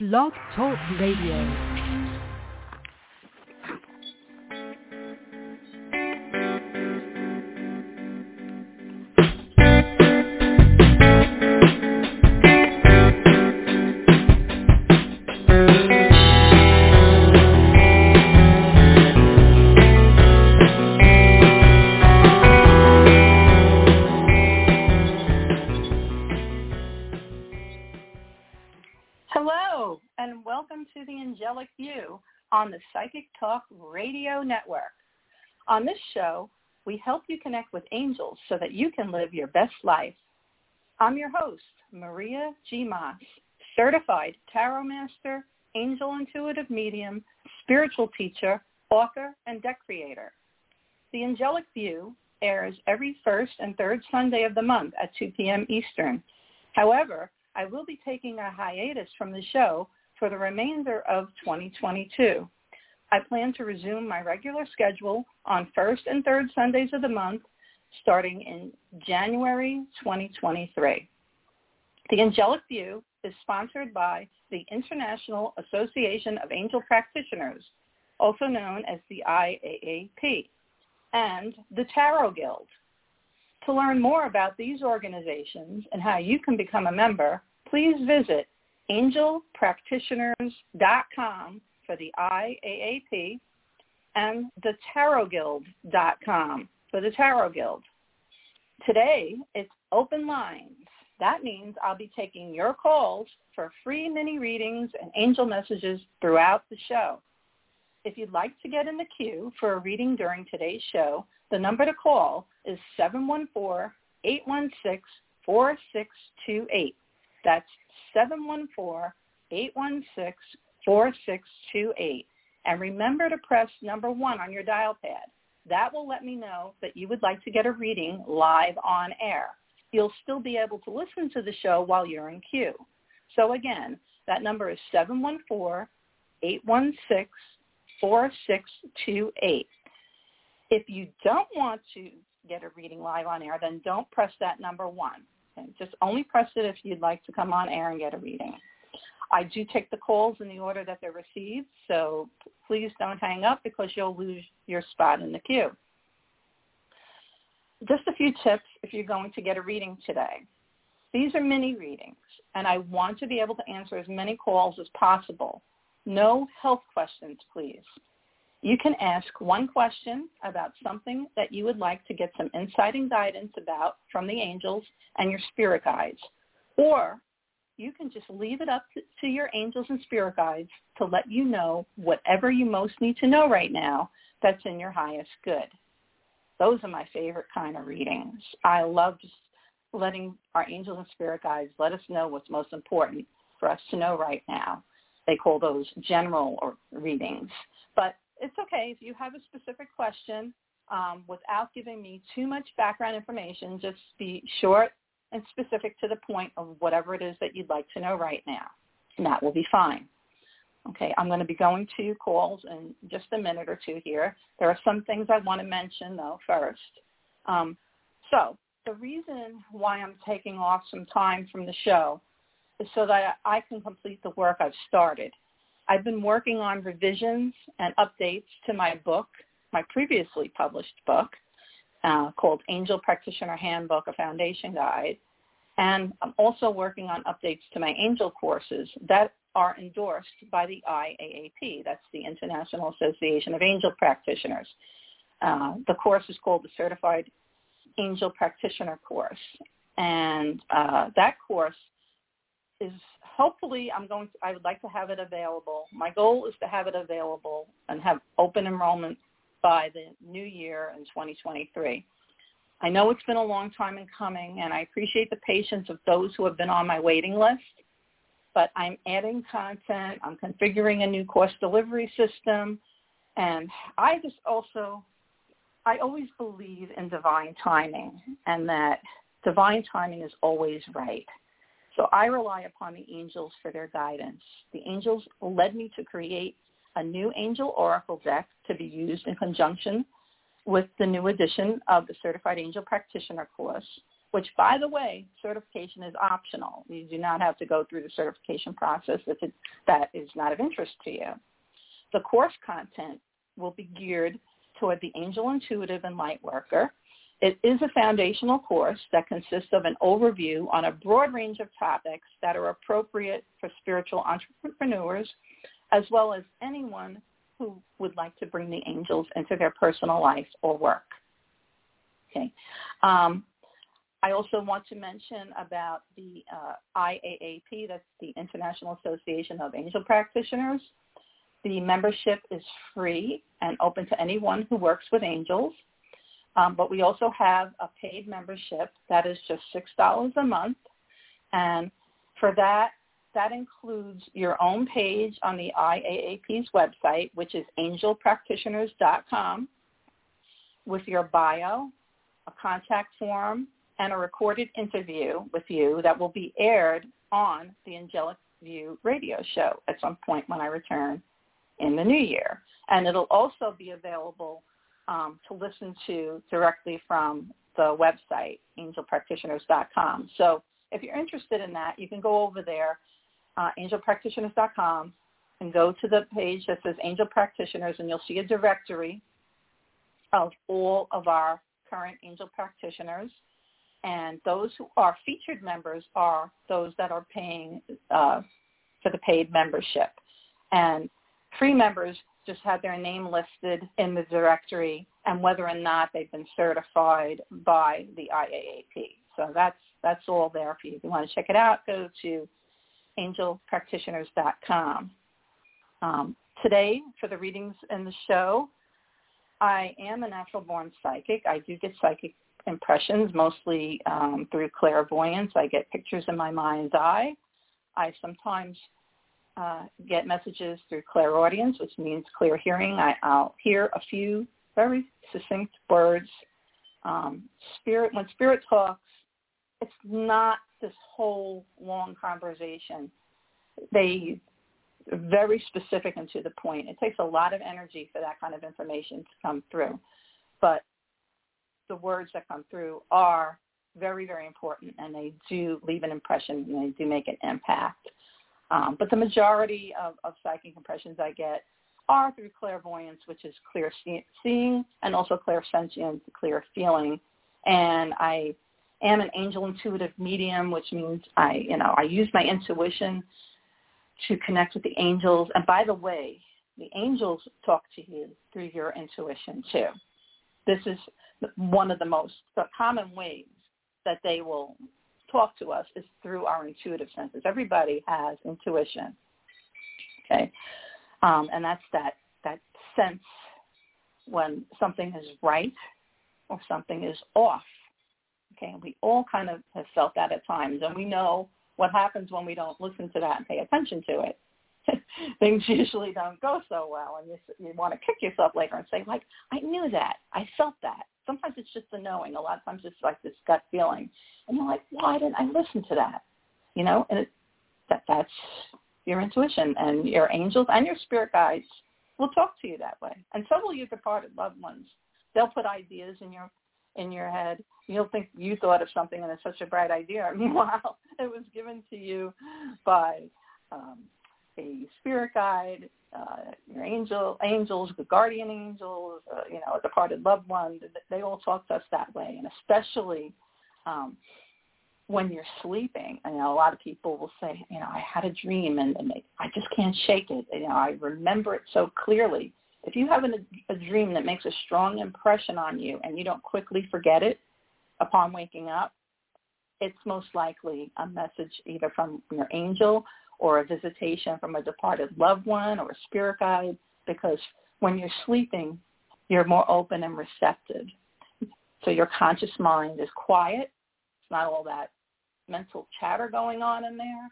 Blog Talk Radio. On the Psychic Talk Radio Network. On this show, we help you connect with angels so that you can live your best life. I'm your host, Maria G. Maas, certified tarot master, angel intuitive medium, spiritual teacher, author, and deck creator. The Angelic View airs every first and third Sunday of the month at 2 p.m. Eastern. However, I will be taking a hiatus from the show for the remainder of 2022. I plan to resume my regular schedule on first and third Sundays of the month starting in January 2023. The Angelic View is sponsored by the International Association of Angel Practitioners, also known as the IAAP, and the Tarot Guild. To learn more about these organizations and how you can become a member, please visit angelpractitioners.com for the IAAP and thetarotguild.com for the Tarot Guild. Today, it's open lines. That means I'll be taking your calls for free mini readings and angel messages throughout the show. If you'd like to get in the queue for a reading during today's show, the number to call is 714-816-4628. That's 714-816-4628. And remember to press number one on your dial pad. That will let me know that you would like to get a reading live on air. You'll still be able to listen to the show while you're in queue. So again, that number is 714-816 4628. If you don't want to get a reading live on air, then don't press that number one. Just only press it if you'd like to come on air and get a reading. I do take the calls in the order that they're received, so please don't hang up because you'll lose your spot in the queue. Just a few tips if you're going to get a reading today. These are mini readings, and I want to be able to answer as many calls as possible. No health questions, please. You can ask one question about something that you would like to get some insight and guidance about from the angels and your spirit guides. Or you can just leave it up to your angels and spirit guides to let you know whatever you most need to know right now that's in your highest good. Those are my favorite kind of readings. I love just letting our angels and spirit guides let us know what's most important for us to know right now. They call those general readings. But it's okay if you have a specific question um, without giving me too much background information. Just be short and specific to the point of whatever it is that you'd like to know right now. And that will be fine. Okay, I'm going to be going to calls in just a minute or two here. There are some things I want to mention, though, first. Um, so the reason why I'm taking off some time from the show is so that I can complete the work I've started. I've been working on revisions and updates to my book, my previously published book, uh, called Angel Practitioner Handbook, a Foundation Guide. And I'm also working on updates to my angel courses that are endorsed by the IAAP. That's the International Association of Angel Practitioners. Uh, the course is called the Certified Angel Practitioner Course. And uh, that course is hopefully I'm going to, I would like to have it available. My goal is to have it available and have open enrollment by the new year in 2023. I know it's been a long time in coming and I appreciate the patience of those who have been on my waiting list, but I'm adding content, I'm configuring a new course delivery system, and I just also, I always believe in divine timing and that divine timing is always right. So I rely upon the angels for their guidance. The angels led me to create a new angel oracle deck to be used in conjunction with the new edition of the Certified Angel Practitioner course. which, by the way, certification is optional. You do not have to go through the certification process if it, that is not of interest to you. The course content will be geared toward the angel intuitive and light worker. It is a foundational course that consists of an overview on a broad range of topics that are appropriate for spiritual entrepreneurs as well as anyone who would like to bring the angels into their personal life or work. Okay. Um, I also want to mention about the uh, IAAP, that's the International Association of Angel Practitioners. The membership is free and open to anyone who works with angels. Um, but we also have a paid membership that is just $6 a month. And for that, that includes your own page on the IAAP's website, which is angelpractitioners.com, with your bio, a contact form, and a recorded interview with you that will be aired on the Angelic View radio show at some point when I return in the new year. And it'll also be available um, to listen to directly from the website, angelpractitioners.com. So if you're interested in that, you can go over there, uh, angelpractitioners.com, and go to the page that says Angel Practitioners, and you'll see a directory of all of our current angel practitioners. And those who are featured members are those that are paying uh, for the paid membership. And free members just had their name listed in the directory and whether or not they've been certified by the IAAP. So that's that's all there for you. If you want to check it out, go to angelpractitioners.com. Um, today, for the readings in the show, I am a natural born psychic. I do get psychic impressions, mostly um, through clairvoyance. I get pictures in my mind's eye. I sometimes uh, get messages through clairaudience, which means clear hearing. I, I'll hear a few very succinct words. Um, spirit, when spirit talks, it's not this whole long conversation. They very specific and to the point. It takes a lot of energy for that kind of information to come through. But the words that come through are very, very important and they do leave an impression and they do make an impact. Um, but the majority of, of psychic impressions I get are through clairvoyance, which is clear see- seeing, and also clairsentience, clear feeling. And I am an angel intuitive medium, which means I, you know, I use my intuition to connect with the angels. And by the way, the angels talk to you through your intuition too. This is one of the most the common ways that they will talk to us is through our intuitive senses. Everybody has intuition. Okay. Um, and that's that, that sense when something is right or something is off. Okay. And we all kind of have felt that at times. And we know what happens when we don't listen to that and pay attention to it? Things usually don't go so well, and you you want to kick yourself later and say, like, I knew that, I felt that. Sometimes it's just the knowing. A lot of times it's like this gut feeling, and you're like, why didn't I listen to that? You know, and it, that that's your intuition, and your angels and your spirit guides will talk to you that way, and so will your departed loved ones. They'll put ideas in your in your head. You'll think you thought of something and it's such a bright idea. Meanwhile, it was given to you by um, a spirit guide, uh, your angel, angels, the guardian angels, uh, you know, a departed loved one. They all talk to us that way, and especially um, when you're sleeping. You know, a lot of people will say, you know, I had a dream and, and they, I just can't shake it. You know, I remember it so clearly. If you have an, a dream that makes a strong impression on you and you don't quickly forget it upon waking up, it's most likely a message either from your angel or a visitation from a departed loved one or a spirit guide because when you're sleeping, you're more open and receptive. So your conscious mind is quiet. It's not all that mental chatter going on in there.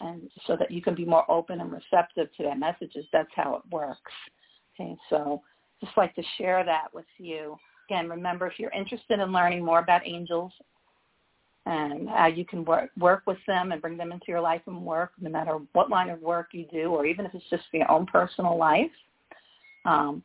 And so that you can be more open and receptive to their messages. That's how it works. Okay, so just like to share that with you. Again, remember if you're interested in learning more about angels and how you can work work with them and bring them into your life and work, no matter what line of work you do, or even if it's just for your own personal life, um,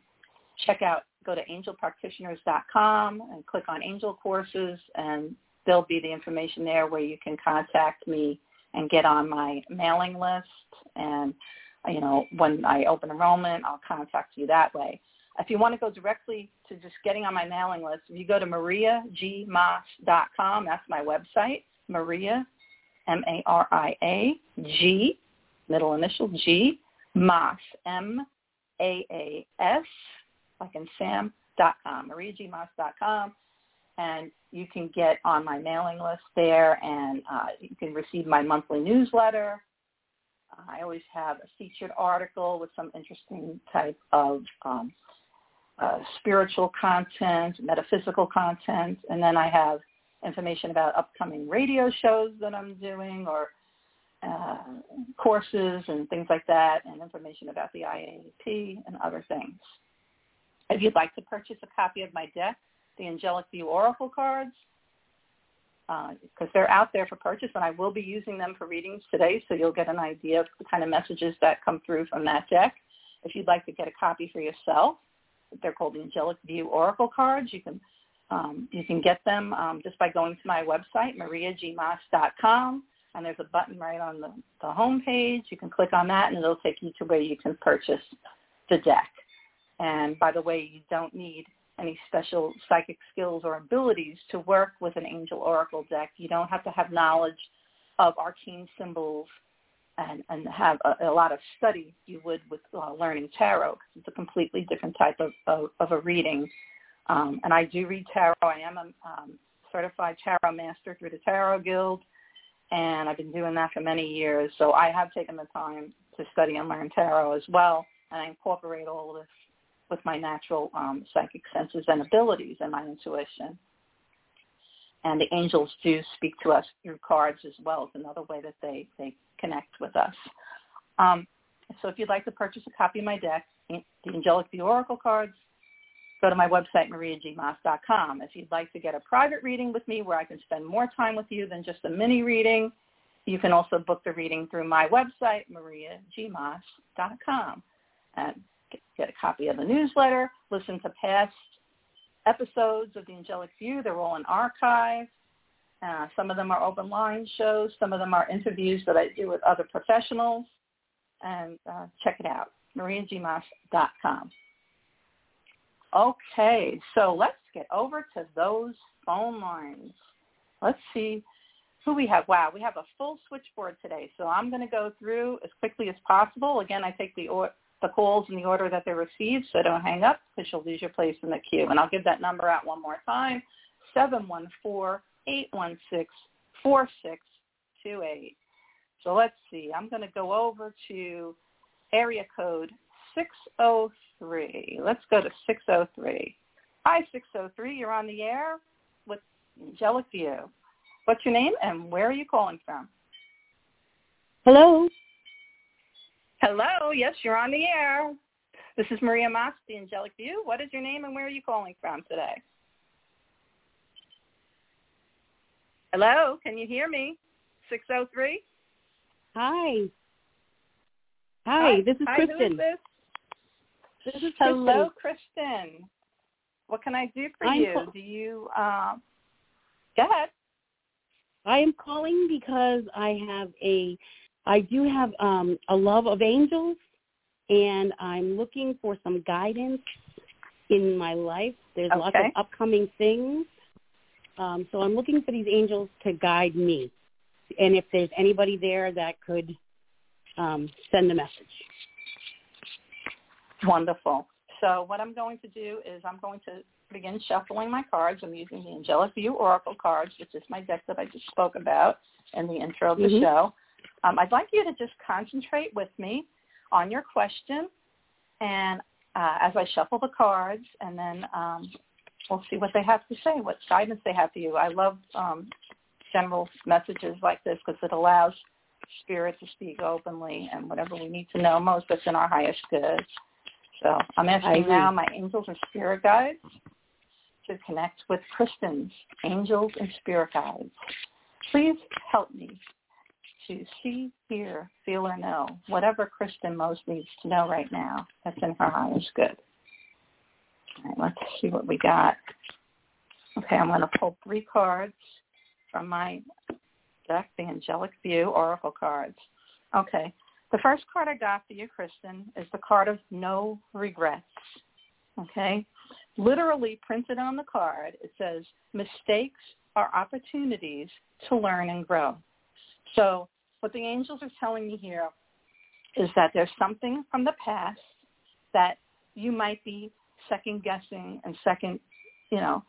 check out go to angelpractitioners.com and click on angel courses and there'll be the information there where you can contact me and get on my mailing list. And, you know, when I open enrollment, I'll contact you that way. If you want to go directly to just getting on my mailing list, if you go to mariagmaas.com, that's my website, Maria, M-A-R-I-A, G, middle initial G, Maas, M-A-A-S, like in Sam, dot com, mariagmaas.com and you can get on my mailing list there and uh, you can receive my monthly newsletter. I always have a featured article with some interesting type of um, uh, spiritual content, metaphysical content, and then I have information about upcoming radio shows that I'm doing or uh, courses and things like that, and information about the IAP and other things. If you'd like to purchase a copy of my deck, the Angelic View Oracle cards, because uh, they're out there for purchase, and I will be using them for readings today, so you'll get an idea of the kind of messages that come through from that deck. If you'd like to get a copy for yourself, they're called Angelic View Oracle cards. You can um, you can get them um, just by going to my website, mariagmaas.com, and there's a button right on the, the home page. You can click on that, and it'll take you to where you can purchase the deck. And by the way, you don't need any special psychic skills or abilities to work with an angel oracle deck. You don't have to have knowledge of arcane symbols and, and have a, a lot of study you would with uh, learning tarot. It's a completely different type of, of, of a reading. Um, and I do read tarot. I am a um, certified tarot master through the Tarot Guild, and I've been doing that for many years. So I have taken the time to study and learn tarot as well, and I incorporate all of this with my natural um, psychic senses and abilities and my intuition. And the angels do speak to us through cards as well. It's another way that they, they connect with us. Um, so if you'd like to purchase a copy of my deck, the Angelic the Oracle cards, go to my website, mariagmaas.com. If you'd like to get a private reading with me where I can spend more time with you than just a mini reading, you can also book the reading through my website, mariagmaas.com. And get a copy of the newsletter, listen to past episodes of the Angelic View. They're all in archive. Uh, some of them are open line shows. Some of them are interviews that I do with other professionals. And uh, check it out, mariagmaas.com. Okay, so let's get over to those phone lines. Let's see who we have. Wow, we have a full switchboard today. So I'm going to go through as quickly as possible. Again, I take the the calls in the order that they're received, so don't hang up because you'll lose your place in the queue. And I'll give that number out one more time, 714-816-4628. So let's see. I'm going to go over to area code 603. Let's go to 603. Hi, 603. You're on the air with Angelic View. What's your name and where are you calling from? Hello. Hello. Yes, you're on the air. This is Maria Maas, the Angelic View. What is your name and where are you calling from today? Hello. Can you hear me? 603? Hi. Hi, this is Hi, Kristen. Who is this? This is Hello, Kristen. What can I do for I'm you? call- do you, um, go ahead. I am calling because I have a I do have um, a love of angels, and I'm looking for some guidance in my life. There's lots of upcoming things, um, so I'm looking for these angels to guide me. And if there's anybody there that could um, send a message. Wonderful. So what I'm going to do is I'm going to begin shuffling my cards. I'm using the Angelic View Oracle cards, which is my deck that I just spoke about in the intro of the Mhm. show. Um, I'd like you to just concentrate with me on your question, and uh, as I shuffle the cards, and then um, we'll see what they have to say, what guidance they have for you. I love um, general messages like this because it allows spirit to speak openly and whatever we need to know most that's in our highest good. So I'm asking now my angels and spirit guides to connect with Kristen's angels and spirit guides. Please help me to see, hear, feel, or know whatever Kristen most needs to know right now that's in her highest good. All right, let's see what we got. Okay, I'm going to pull three cards from my deck, the Angelic View Oracle cards. Okay. The first card I got for you, Kristen, is the card of no regrets. Okay? Literally printed on the card, it says, mistakes are opportunities to learn and grow. So what the angels are telling me here is that there's something from the past that you might be second guessing and second, you know,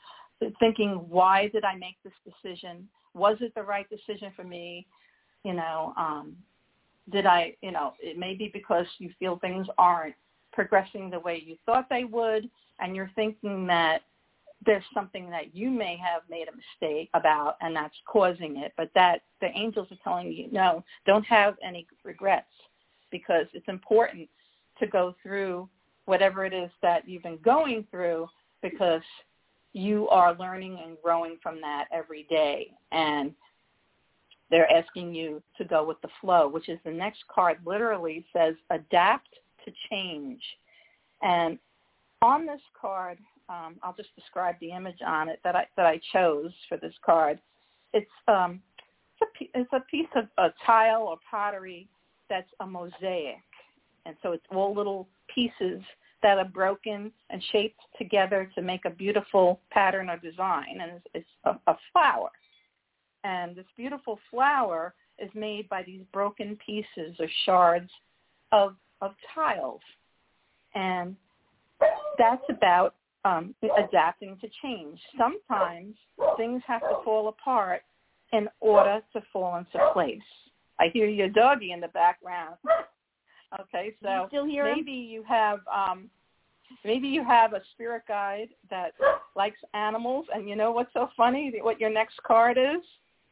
thinking, why did I make this decision? Was it the right decision for me? You know, um, did I, you know, it may be because you feel things aren't progressing the way you thought they would, and you're thinking that there's something that you may have made a mistake about and that's causing it, but that the angels are telling you, no, don't have any regrets because it's important to go through whatever it is that you've been going through because you are learning and growing from that every day. And they're asking you to go with the flow, which is the next card literally says adapt to change. And on this card, um, I'll just describe the image on it that I that I chose for this card. It's um, it's a, it's a piece of a tile or pottery that's a mosaic, and so it's all little pieces that are broken and shaped together to make a beautiful pattern or design, and it's, it's a, a flower. And this beautiful flower is made by these broken pieces or shards of of tiles, and that's about um, adapting to change. Sometimes things have to fall apart in order to fall into place. I hear your doggy in the background. okay, so maybe you have um, maybe you have a spirit guide that likes animals, and you know what's so funny? What your next card is?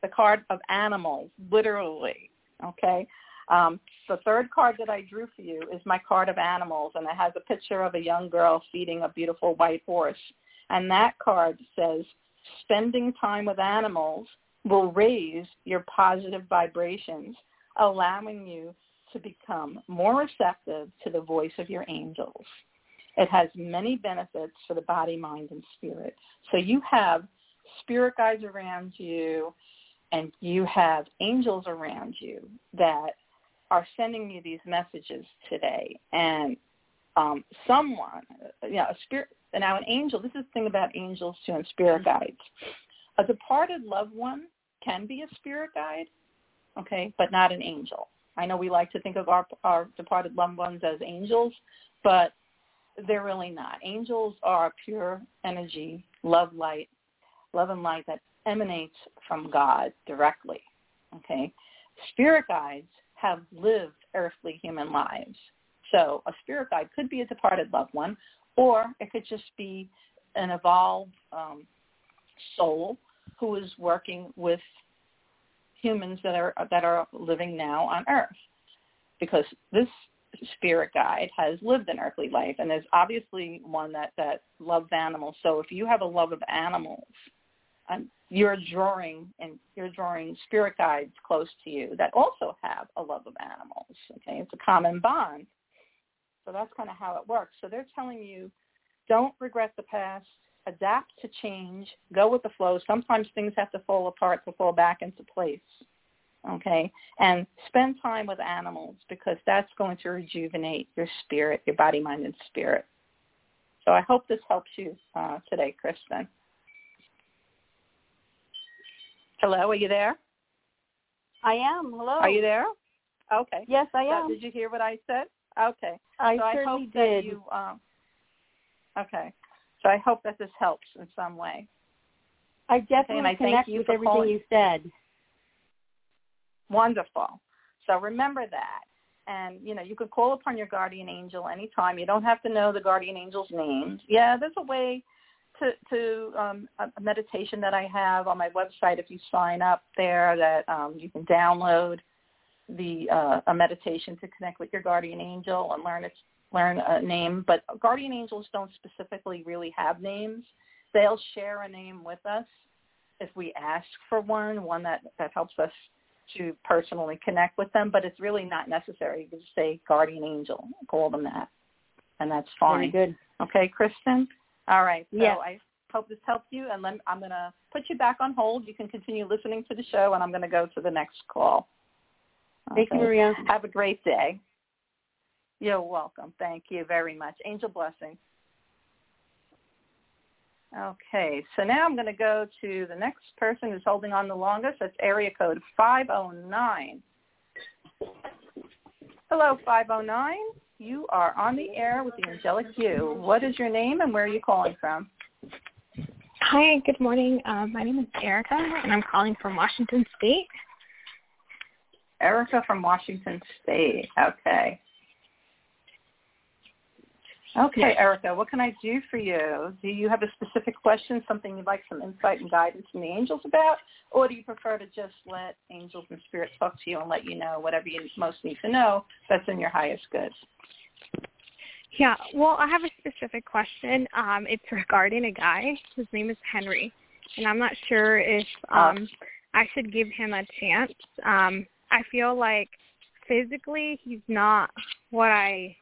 The card of animals, literally. Okay, um, the third card that I drew for you is my card of animals, and it has a picture of a young girl feeding a beautiful white horse. And that card says, spending time with animals will raise your positive vibrations, allowing you to become more receptive to the voice of your angels. It has many benefits for the body, mind, and spirit. So you have spirit guides around you and you have angels around you that are sending me these messages today, and um, someone, you know, a spirit. Now, an angel. This is the thing about angels too, and spirit mm-hmm. guides. A departed loved one can be a spirit guide, okay, but not an angel. I know we like to think of our our departed loved ones as angels, but they're really not. Angels are pure energy, love light, love and light that emanates from God directly. Okay, spirit guides have lived earthly human lives. So a spirit guide could be a departed loved one, or it could just be an evolved um, soul who is working with humans that are that are living now on Earth, because this spirit guide has lived an earthly life, and is obviously one that that loves animals. So if you have a love of animals, um, you're drawing and you're drawing spirit guides close to you that also have a love of animals. Okay, it's a common bond. So that's kind of how it works. So they're telling you, don't regret the past, adapt to change, go with the flow. Sometimes things have to fall apart to fall back into place. Okay, and spend time with animals because that's going to rejuvenate your spirit, your body, mind, and spirit. So I hope this helps you uh, today, Kristen. Hello, are you there? I am. Hello. Are you there? Okay. Yes, I am. So, did you hear what I said? Okay. I so certainly I hope did. That you, um, okay. So I hope that this helps in some way. I definitely okay, I connect with everything calling. you said. Wonderful. So remember that. And, you know, you could call upon your guardian angel anytime. You don't have to know the guardian angel's name. Yeah, there's a way to, to um, a meditation that I have on my website. If you sign up there, that um, you can download the uh, a meditation to connect with your guardian angel and learn its learn a name. But guardian angels don't specifically really have names. They'll share a name with us if we ask for one, one that that helps us to personally connect with them. But it's really not necessary. You can just say guardian angel, call them that, and that's fine. Very good. Okay, Kristen. All right. So yes. I Hope this helped you, and let, I'm going to put you back on hold. You can continue listening to the show, and I'm going to go to the next call. Thank you, Maria. Have a great day. You're welcome. Thank you very much. Angel blessing. Okay, so now I'm going to go to the next person who's holding on the longest. That's area code 509. Hello, 509. You are on the air with the Angelic View. What is your name and where are you calling from? Hi, good morning. Um, my name is Erica, and I'm calling from Washington State. Erica from Washington State. Okay. Okay, Erica, what can I do for you? Do you have a specific question, something you'd like some insight and guidance from the angels about, or do you prefer to just let angels and spirits talk to you and let you know whatever you most need to know that's in your highest good? Yeah, well, I have a specific question. Um, it's regarding a guy. His name is Henry, and I'm not sure if um, I should give him a chance. Um, I feel like physically he's not what I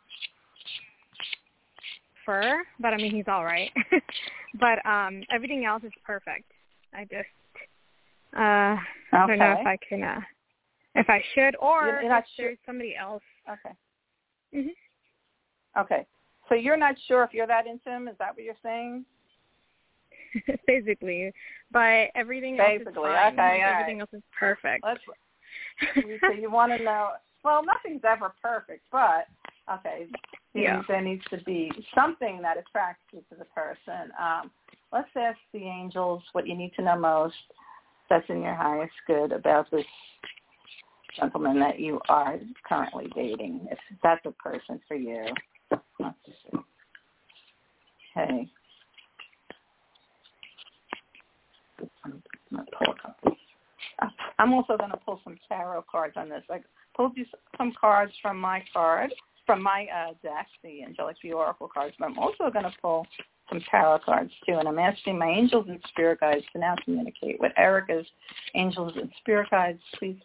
but I mean he's all right. but um everything else is perfect. I just uh okay. I don't know if I can uh if I should or if sure. there's somebody else. Okay. Mhm. Okay. So you're not sure if you're that into him, is that what you're saying? Basically. But everything Basically, else is fine. okay, everything right. else is perfect. Let's, so you want to know well, nothing's ever perfect, but okay, yeah. there needs to be something that attracts you to the person. Um, let's ask the angels what you need to know most that's in your highest good about this gentleman that you are currently dating, if that's a person for you. Okay. I'm also going to pull some tarot cards on this. I pulled you some cards from my card, from my uh, deck, the Angelic View Oracle cards, but I'm also going to pull some tarot cards too. And I'm asking my angels and spirit guides to now communicate with Erica's angels and spirit guides. Please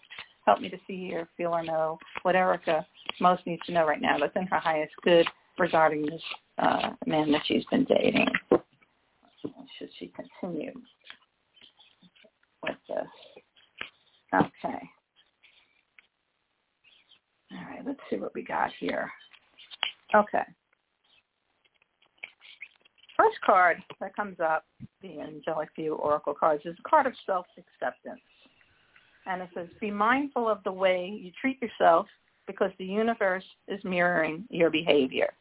help me to see or feel or know what Erica most needs to know right now that's in her highest good regarding this uh, man that she's been dating. Should she continue with this? Okay. All right, let's see what we got here. Okay. First card that comes up, the Angelic View Oracle cards, is a card of self-acceptance. And it says, be mindful of the way you treat yourself because the universe is mirroring your behavior.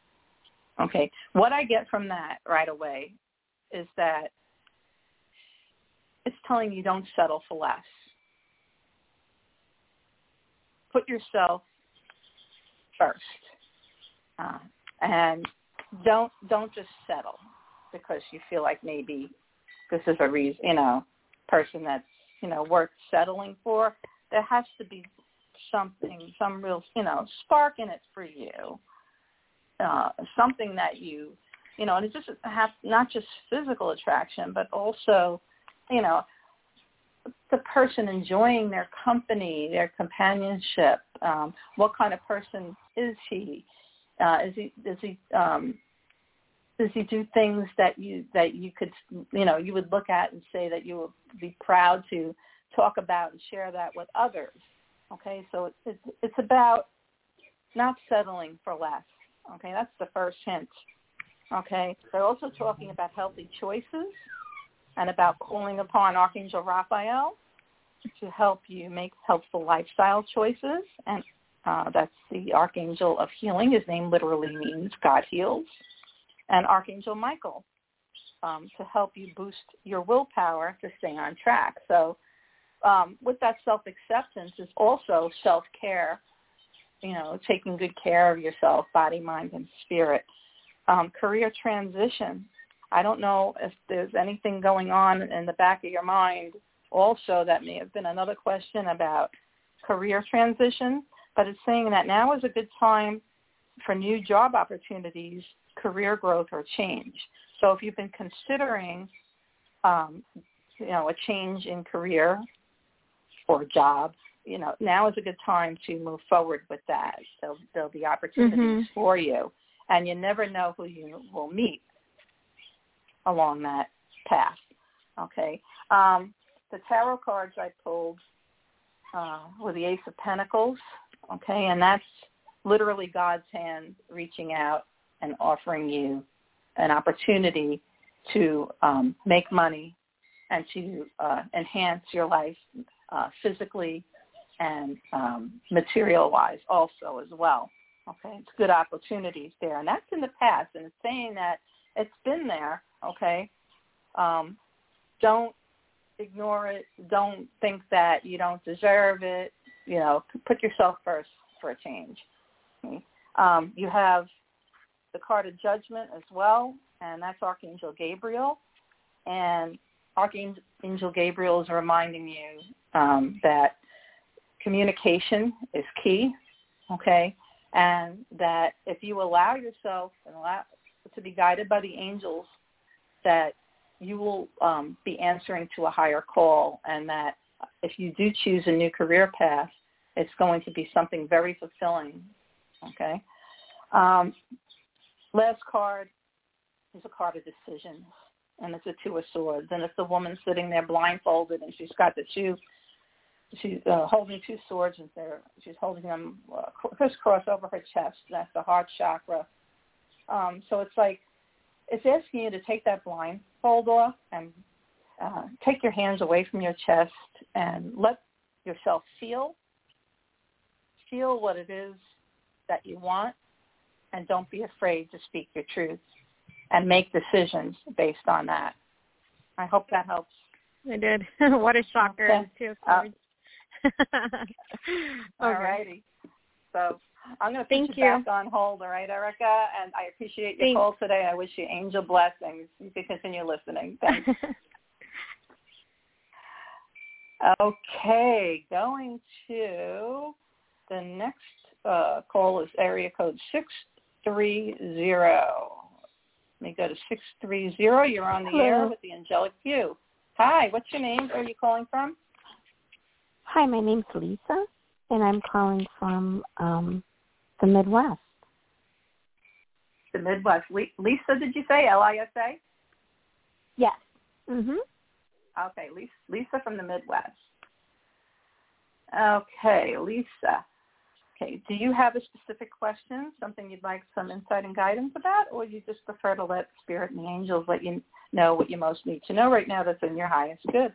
Okay. What I get from that right away is that it's telling you don't settle for less. Put yourself first, uh, and don't don't just settle because you feel like maybe this is a reason, you know, person that's you know worth settling for. There has to be something, some real, you know, spark in it for you. Uh, something that you, you know, and it just have not just physical attraction, but also, you know, the person enjoying their company, their companionship. Um, what kind of person is he? Uh, is he does he um, does he do things that you that you could you know you would look at and say that you would be proud to talk about and share that with others? Okay, so it's it's, it's about not settling for less. Okay, that's the first hint. Okay, they're also talking about healthy choices and about calling upon Archangel Raphael to help you make helpful lifestyle choices. And uh, that's the Archangel of Healing. His name literally means God heals. And Archangel Michael um, to help you boost your willpower to stay on track. So um, with that self-acceptance is also self-care, you know, taking good care of yourself, body, mind, and spirit. Um, career transition. I don't know if there's anything going on in the back of your mind also that may have been another question about career transition, but it's saying that now is a good time for new job opportunities, career growth, or change. So if you've been considering, um, you know, a change in career or job, you know, now is a good time to move forward with that. So there'll be opportunities mm-hmm. for you, and you never know who you will meet along that path. Okay. Um, the tarot cards I pulled uh, were the Ace of Pentacles. Okay, and that's literally God's hand reaching out and offering you an opportunity to um, make money and to uh, enhance your life uh, physically and um, material-wise also as well. Okay, it's good opportunities there, and that's in the past, and it's saying that it's been there. Okay, um, don't ignore it. Don't think that you don't deserve it. You know, put yourself first for a change. Um, you have the card of judgment as well, and that's Archangel Gabriel. And Archangel Gabriel is reminding you um, that communication is key, okay, and that if you allow yourself and allow to be guided by the angels, that you will um, be answering to a higher call, and that if you do choose a new career path, it's going to be something very fulfilling. Okay. Um, last card is a card of decisions, and it's a two of swords, and it's the woman sitting there blindfolded, and she's got the two. She's uh, holding two swords, and there she's holding them uh, crisscross over her chest. That's the heart chakra. Um, so it's like it's asking you to take that blindfold off and uh, take your hands away from your chest and let yourself feel feel what it is that you want and don't be afraid to speak your truth and make decisions based on that. I hope that helps. I did. what a shocker. Okay. Two uh, All righty. So I'm going to put Thank you, you, back on hold, all right, Erica? And I appreciate your Thanks. call today. I wish you angel blessings. You can continue listening. Thanks. okay, going to the next uh, call is area code 630. Let me go to 630. You're on the Hello. air with the Angelic View. Hi, what's your name? Where are you calling from? Hi, my name's Lisa, and I'm calling from um, the Midwest. The Midwest. Lisa, did you say? L-I-S-A? Yes. Mhm. Okay, Lisa, Lisa from the Midwest. Okay, Lisa. Okay, do you have a specific question, something you'd like some insight and guidance about, or you just prefer to let Spirit and the angels let you know what you most need to know right now that's in your highest good?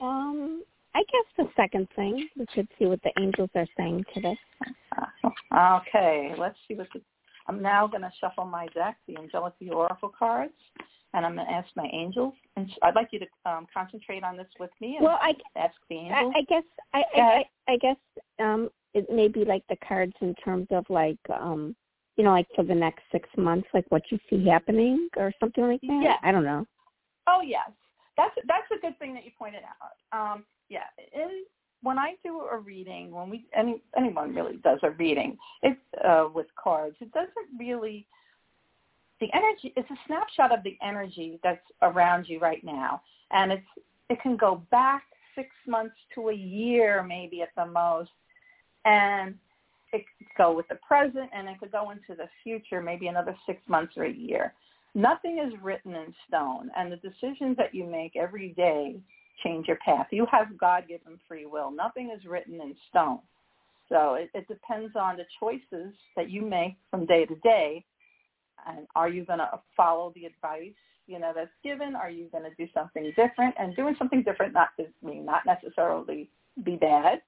Um, I guess the second thing, we should see what the angels are saying today. Uh, okay, let's see what the, I'm now going to shuffle my deck, the Angelic the Oracle cards, and I'm going to ask my angels. And I'd like you to um, concentrate on this with me and Well, I, ask the angels. I guess I, Go I. I, I guess um, it may be like the cards in terms of like, um, you know, like for the next six months, like what you see happening or something like that. Yeah. I don't know. Oh yes, that's that's a good thing that you pointed out. Um, yeah, in, when I do a reading, when we any anyone really does a reading, it's uh, with cards, it doesn't really the energy. It's a snapshot of the energy that's around you right now, and it's it can go back six months to a year, maybe at the most, and it could go with the present, and it could go into the future, maybe another six months or a year. Nothing is written in stone and the decisions that you make every day change your path. You have god-given free will. Nothing is written in stone. So it, it depends on the choices that you make from day to day and are you going to follow the advice you know that's given? Are you going to do something different? And doing something different not to mean not necessarily be bad.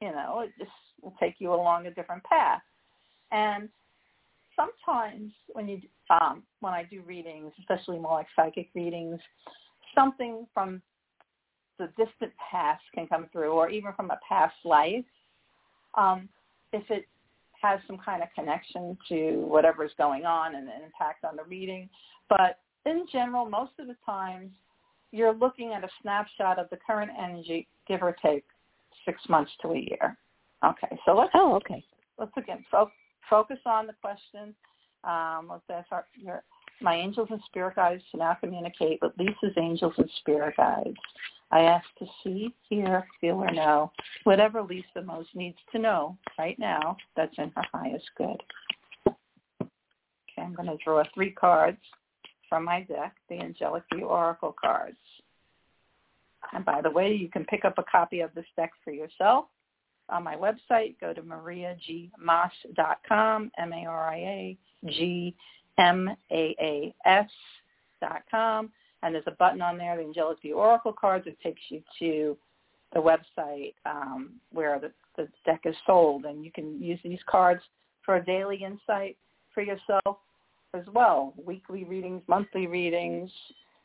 You know it just will take you along a different path. And sometimes when you um, when I do readings, especially more like psychic readings, something from the distant past can come through, or even from a past life, um, if it has some kind of connection to whatever's going on and an impact on the reading. But in general, most of the times, you're looking at a snapshot of the current energy, give or take six months to a year. Okay, so let's Oh, okay. let's again fo- focus on the question. Um, let's ask our, your, my angels and spirit guides to now communicate with Lisa's angels and spirit guides. I ask to see, hear, feel, or know whatever Lisa most needs to know right now that's in her highest good. Okay, I'm going to draw three cards from my deck, the Angelic View Oracle cards. And by the way, you can pick up a copy of this deck for yourself on my website. Go to mariagmaas.com, M-A-R-I-A-G-M-A-A-S dot com. And there's a button on there, the Angelic View Oracle cards. It takes you to the website um, where the, the deck is sold. And you can use these cards for a daily insight for yourself as well. Weekly readings, monthly readings.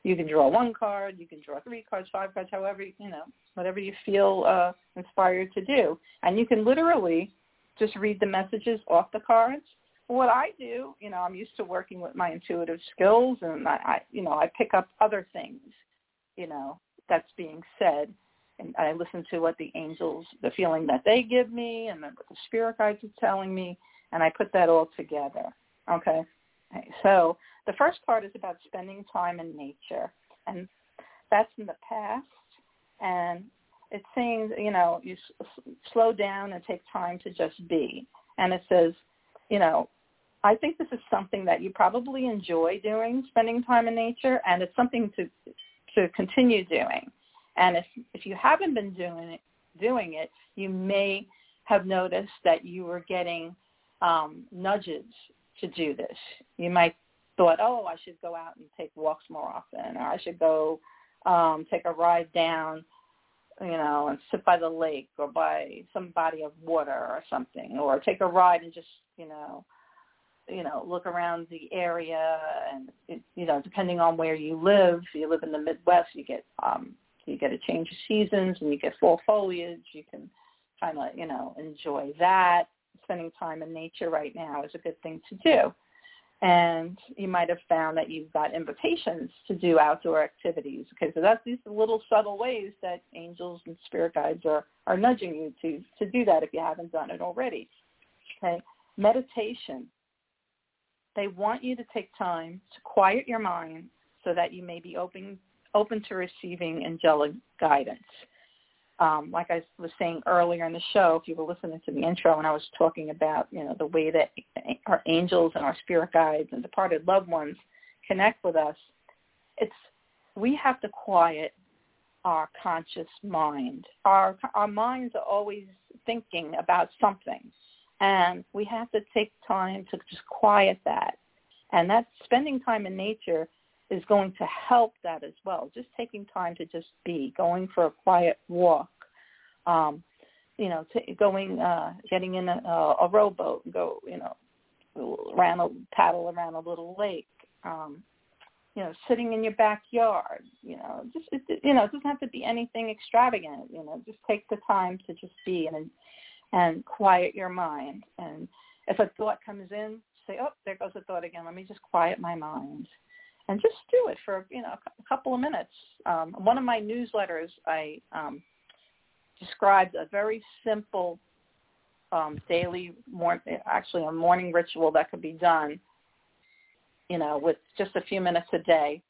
You can draw one card. You can draw three cards, five cards, however, you know, whatever you feel uh, inspired to do. And you can literally just read the messages off the cards. What I do, you know, I'm used to working with my intuitive skills, and I, I you know, I pick up other things, you know, that's being said, and I listen to what the angels, the feeling that they give me, and then what the spirit guides are telling me, and I put that all together. Okay. So the first part is about spending time in nature, and that's in the past, and it's saying, you know, you s- slow down and take time to just be. And it says, you know, I think this is something that you probably enjoy doing, spending time in nature, and it's something to to continue doing. And if if you haven't been doing it, doing it, you may have noticed that you were getting um, nudges to do this. You might thought, oh, I should go out and take walks more often, or I should go um, take a ride down, you know, and sit by the lake or by some body of water or something, or take a ride and just, you know, you know, look around the area and you know, depending on where you live, if you live in the Midwest, you get um you get a change of seasons and you get fall foliage. You can kind of, you know, enjoy that spending time in nature right now is a good thing to do. And you might have found that you've got invitations to do outdoor activities. Okay, so that's these little subtle ways that angels and spirit guides are, are nudging you to, to do that if you haven't done it already. Okay, meditation. They want you to take time to quiet your mind so that you may be open, open to receiving angelic guidance um, like I was saying earlier in the show, if you were listening to the intro and I was talking about, you know, the way that our angels and our spirit guides and departed loved ones connect with us, it's we have to quiet our conscious mind. Our our minds are always thinking about something, and we have to take time to just quiet that. And that spending time in nature is going to help that as well. Just taking time to just be, going for a quiet walk, um, you know, t- going, uh, getting in a, a rowboat and go, you know, around a paddle around a little lake. Um, you know, sitting in your backyard. You know, just it, you know, it doesn't have to be anything extravagant. You know, just take the time to just be and and quiet your mind. And if a thought comes in, say, oh, there goes a thought again. Let me just quiet my mind and just do it for you know a couple of minutes. Um, one of my newsletters, I um, described a very simple um, daily, mor- actually a morning ritual that could be done, you know, with just a few minutes a day,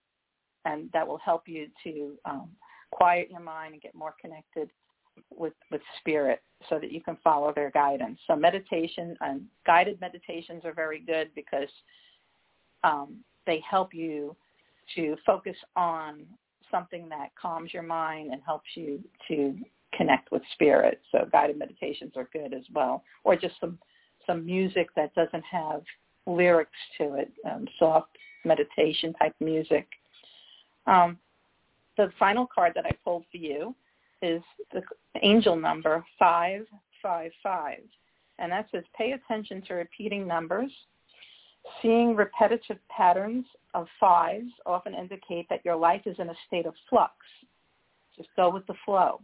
and that will help you to um, quiet your mind and get more connected with with spirit so that you can follow their guidance. So meditation and guided meditations are very good because um, they help you to focus on something that calms your mind and helps you to connect with spirit. So guided meditations are good as well, or just some some music that doesn't have lyrics to it, um, soft meditation type music. Um, the final card that I pulled for you is the angel number 555. And that says pay attention to repeating numbers Seeing repetitive patterns of fives often indicate that your life is in a state of flux. Just go with the flow.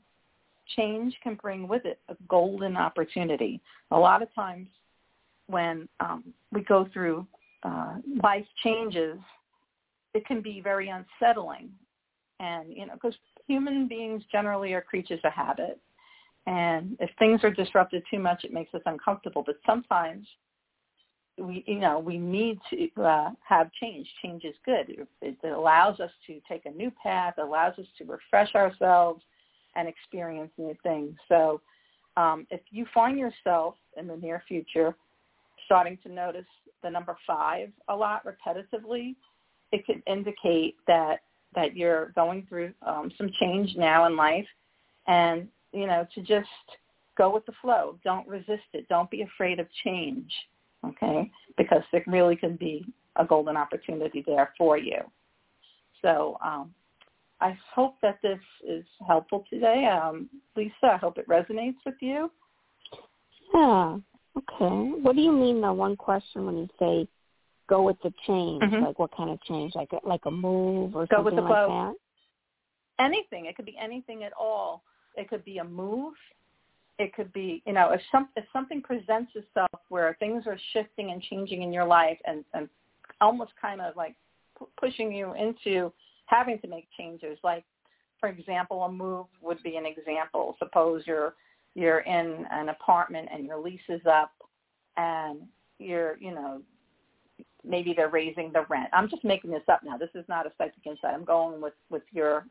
Change can bring with it a golden opportunity. A lot of times when um, we go through uh, life changes, it can be very unsettling. And, you know, because human beings generally are creatures of habit. And if things are disrupted too much, it makes us uncomfortable. But sometimes we you know we need to uh, have change. Change is good. It, it allows us to take a new path. Allows us to refresh ourselves and experience new things. So um, if you find yourself in the near future starting to notice the number five a lot repetitively, it could indicate that that you're going through um, some change now in life, and you know to just go with the flow. Don't resist it. Don't be afraid of change. Okay, because there really can be a golden opportunity there for you. So um, I hope that this is helpful today. Um, Lisa, I hope it resonates with you. Yeah. Okay. What do you mean though? One question when you say go with the change, Mhm. like what kind of change? Like like a move or Go something with the like flow. that? Anything. It could be anything at all. It could be a move. It could be, you know, if some if something presents itself where things are shifting and changing in your life and and almost kind of like pu- pushing you into having to make changes. Like, for example, a move would be an example. Suppose you're you're in an apartment and your lease is up, and you're, you know, maybe they're raising the rent. I'm just making this up now. This is not a psychic insight. I'm going with with your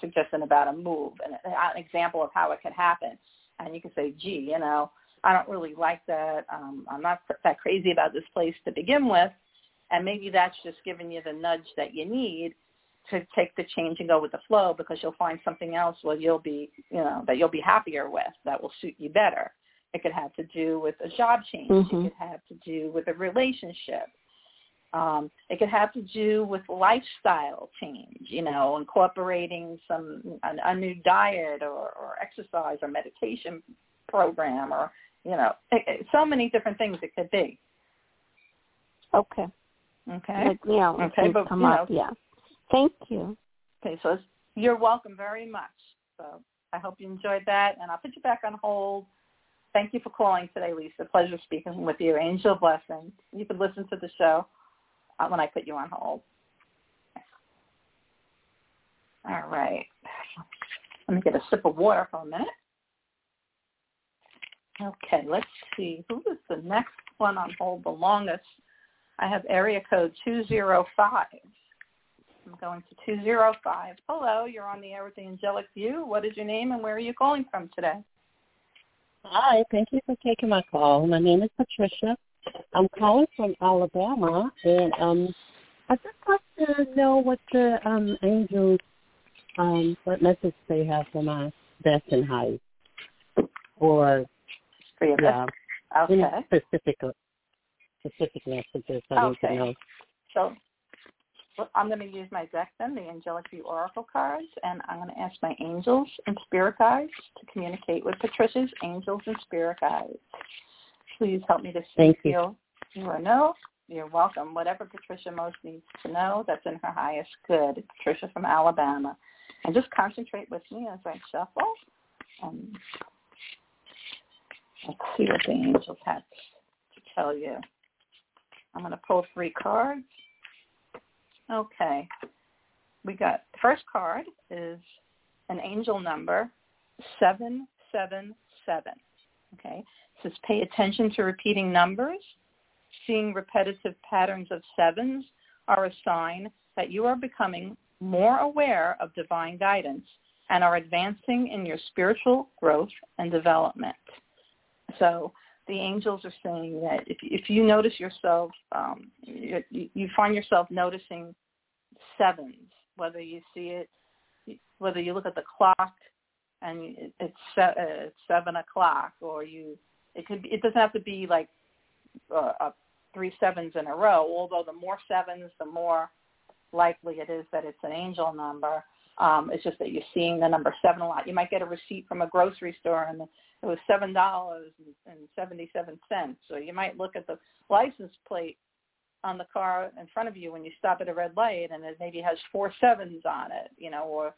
suggestion about a move and an example of how it could happen. And you can say, gee, you know, I don't really like that. Um, I'm not that crazy about this place to begin with. And maybe that's just giving you the nudge that you need to take the change and go with the flow because you'll find something else where you'll be, you know, that you'll be happier with that will suit you better. It could have to do with a job change. Mhm. It could have to do with a relationship. Um, it could have to do with lifestyle change, you know, incorporating some a, a new diet or, or exercise or meditation program or you know, it, it, so many different things it could be. Okay. Okay. Like know, Okay, but, come you up. know- Yeah. Thank you. Okay, so it's, you're welcome very much. So I hope you enjoyed that, and I'll put you back on hold. Thank you for calling today, Lisa. Pleasure speaking with you. Angel blessing. You can listen to the show Uh, when I put you on hold. All right. Let me get a sip of water for a minute. Okay, let's see. Who is the next one on hold the longest? I have area code 205. I'm going to 205. Hello, you're on the air with the Angelic View. What is your name and where are you calling from today? Hi, thank you for taking my call. My name is Patricia. I'm calling from Alabama, and um, I just want to know what the um, angels, um, what message they have for my best and highest, or For your yeah, Okay. any specific specific messages I need Okay. to know. So well, I'm going to use my deck then, the Angelic View Oracle cards, and I'm going to ask my angels and spirit guides to communicate with Patricia's angels and spirit guides. Please help me to Thank you. you know. You're welcome. Whatever Patricia most needs to know, that's in her highest good. Patricia from Alabama. And just concentrate with me as I shuffle. And let's see what the angels have to tell you. I'm going to pull three cards. Okay. We got the first card is an angel number 777. Okay. Says pay attention to repeating numbers. Seeing repetitive patterns of sevens are a sign that you are becoming more aware of divine guidance and are advancing in your spiritual growth and development. So the angels are saying that if if you notice yourself, um, you, you find yourself noticing sevens, whether you see it, whether you look at the clock and it's se- uh, it's seven o'clock, or you, it could be, it doesn't have to be like uh, uh, three sevens in a row. Although the more sevens, the more likely it is that it's an angel number. Um, it's just that you're seeing the number seven a lot. You might get a receipt from a grocery store and it was seven dollars and seventy seven cents. So you might look at the license plate on the car in front of you when you stop at a red light and it maybe has four sevens on it, you know, or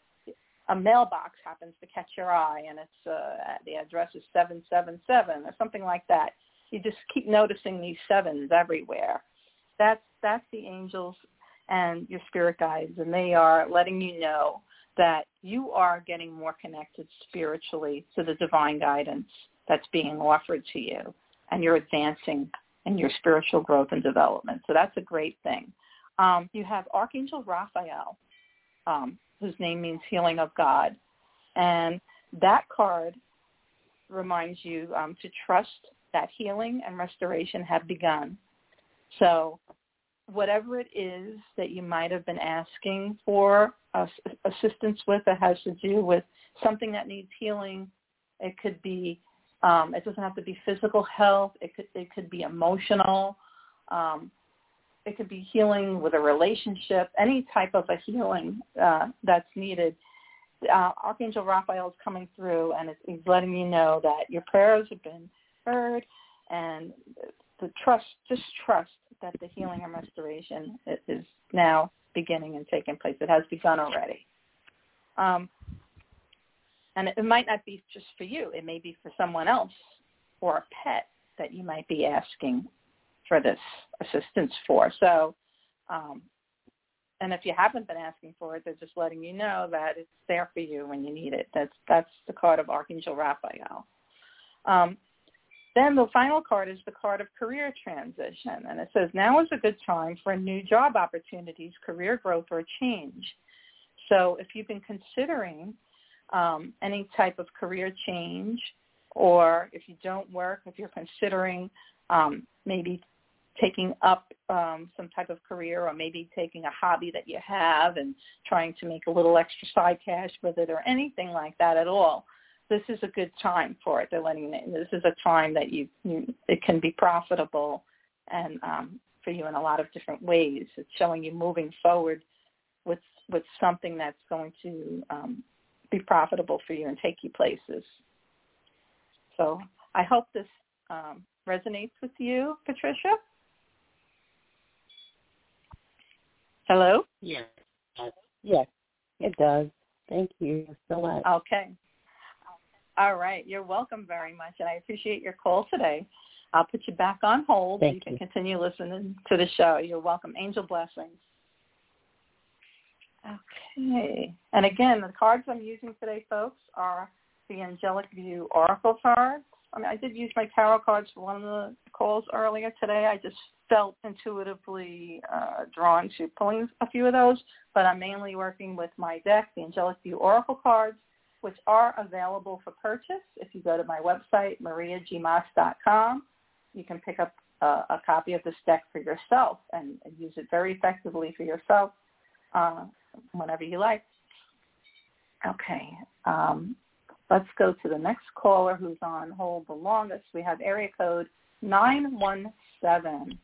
a mailbox happens to catch your eye and it's uh the address is seven seven seven or something like that. You just keep noticing these sevens everywhere. That's that's the angels and your spirit guides and they are letting you know that you are getting more connected spiritually to the divine guidance that's being offered to you and you're advancing in your spiritual growth and development. So that's a great thing. Um, you have Archangel Raphael, um, whose name means healing of God. And that card reminds you um, to trust that healing and restoration have begun. So whatever it is that you might have been asking for uh, assistance with that has to do with something that needs healing. It could be, um, it doesn't have to be physical health. It could, it could be emotional. Um, it could be healing with a relationship, any type of a healing uh, that's needed. Uh, Archangel Raphael is coming through and he's letting you know that your prayers have been heard and the trust, just trust that the healing and restoration is now beginning and taking place. It has begun already. Um, and it might not be just for you. It may be for someone else or a pet that you might be asking for this assistance for. So, um, and if you haven't been asking for it, they're just letting you know that it's there for you when you need it. That's that's the card of Archangel Raphael. Um, then the final card is the card of career transition, and it says now is a good time for new job opportunities, career growth, or change. So if you've been considering um, any type of career change, or if you don't work, if you're considering um, maybe taking up um, some type of career or maybe taking a hobby that you have and trying to make a little extra side cash with it or anything like that at all, this is a good time for it. They're letting know this is a time that you, you it can be profitable and um, for you in a lot of different ways. It's showing you moving forward with with something that's going to um, be profitable for you and take you places. So I hope this um, resonates with you, Patricia. Hello? Yes. Yes, it does. Thank you so much. Okay. All right. You're welcome very much, and I appreciate your call today. I'll put you back on hold. Thank you can you. continue listening to the show. You're welcome. Angel blessings. Okay. And again, the cards I'm using today, folks, are the Angelic View Oracle cards. I mean, I did use my tarot cards for one of the calls earlier today. I just felt intuitively uh, drawn to pulling a few of those, but I'm mainly working with my deck, the Angelic View Oracle cards, which are available for purchase. If you go to my website, mariagmaas.com, you can pick up a, a copy of this deck for yourself and, and, use it very effectively for yourself uh, whenever you like. Okay, um, let's go to the next caller who's on hold the longest. We have area code 917.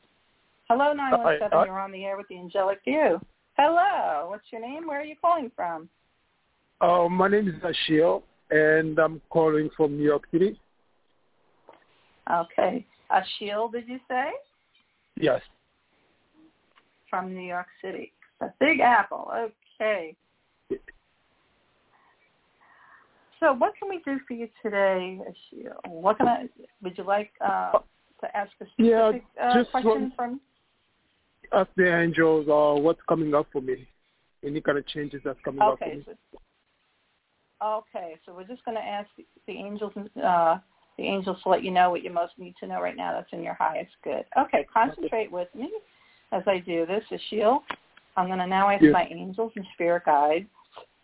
Hello, 917. Hi, You're on the air with the Angelic View. Hello. What's your name? Where are you calling from? Uh, my name is Ashiel, and I'm calling from New York City. Okay. Ashiel, did you say? Yes. From New York City. The Big Apple. Okay. So what can we do for you today, Ashiel? What can I, would you like uh, to ask a specific yeah, uh, question from? Ask the angels uh, what's coming up for me. Any kind of changes that's coming up for Okay. me. So, okay, so we're just going to ask the angels, uh, the angels to let you know what you most need to know right now. That's in your highest good. Okay, concentrate with me as I do this. Ashiel, I'm going to now ask Yes. my angels and spirit guides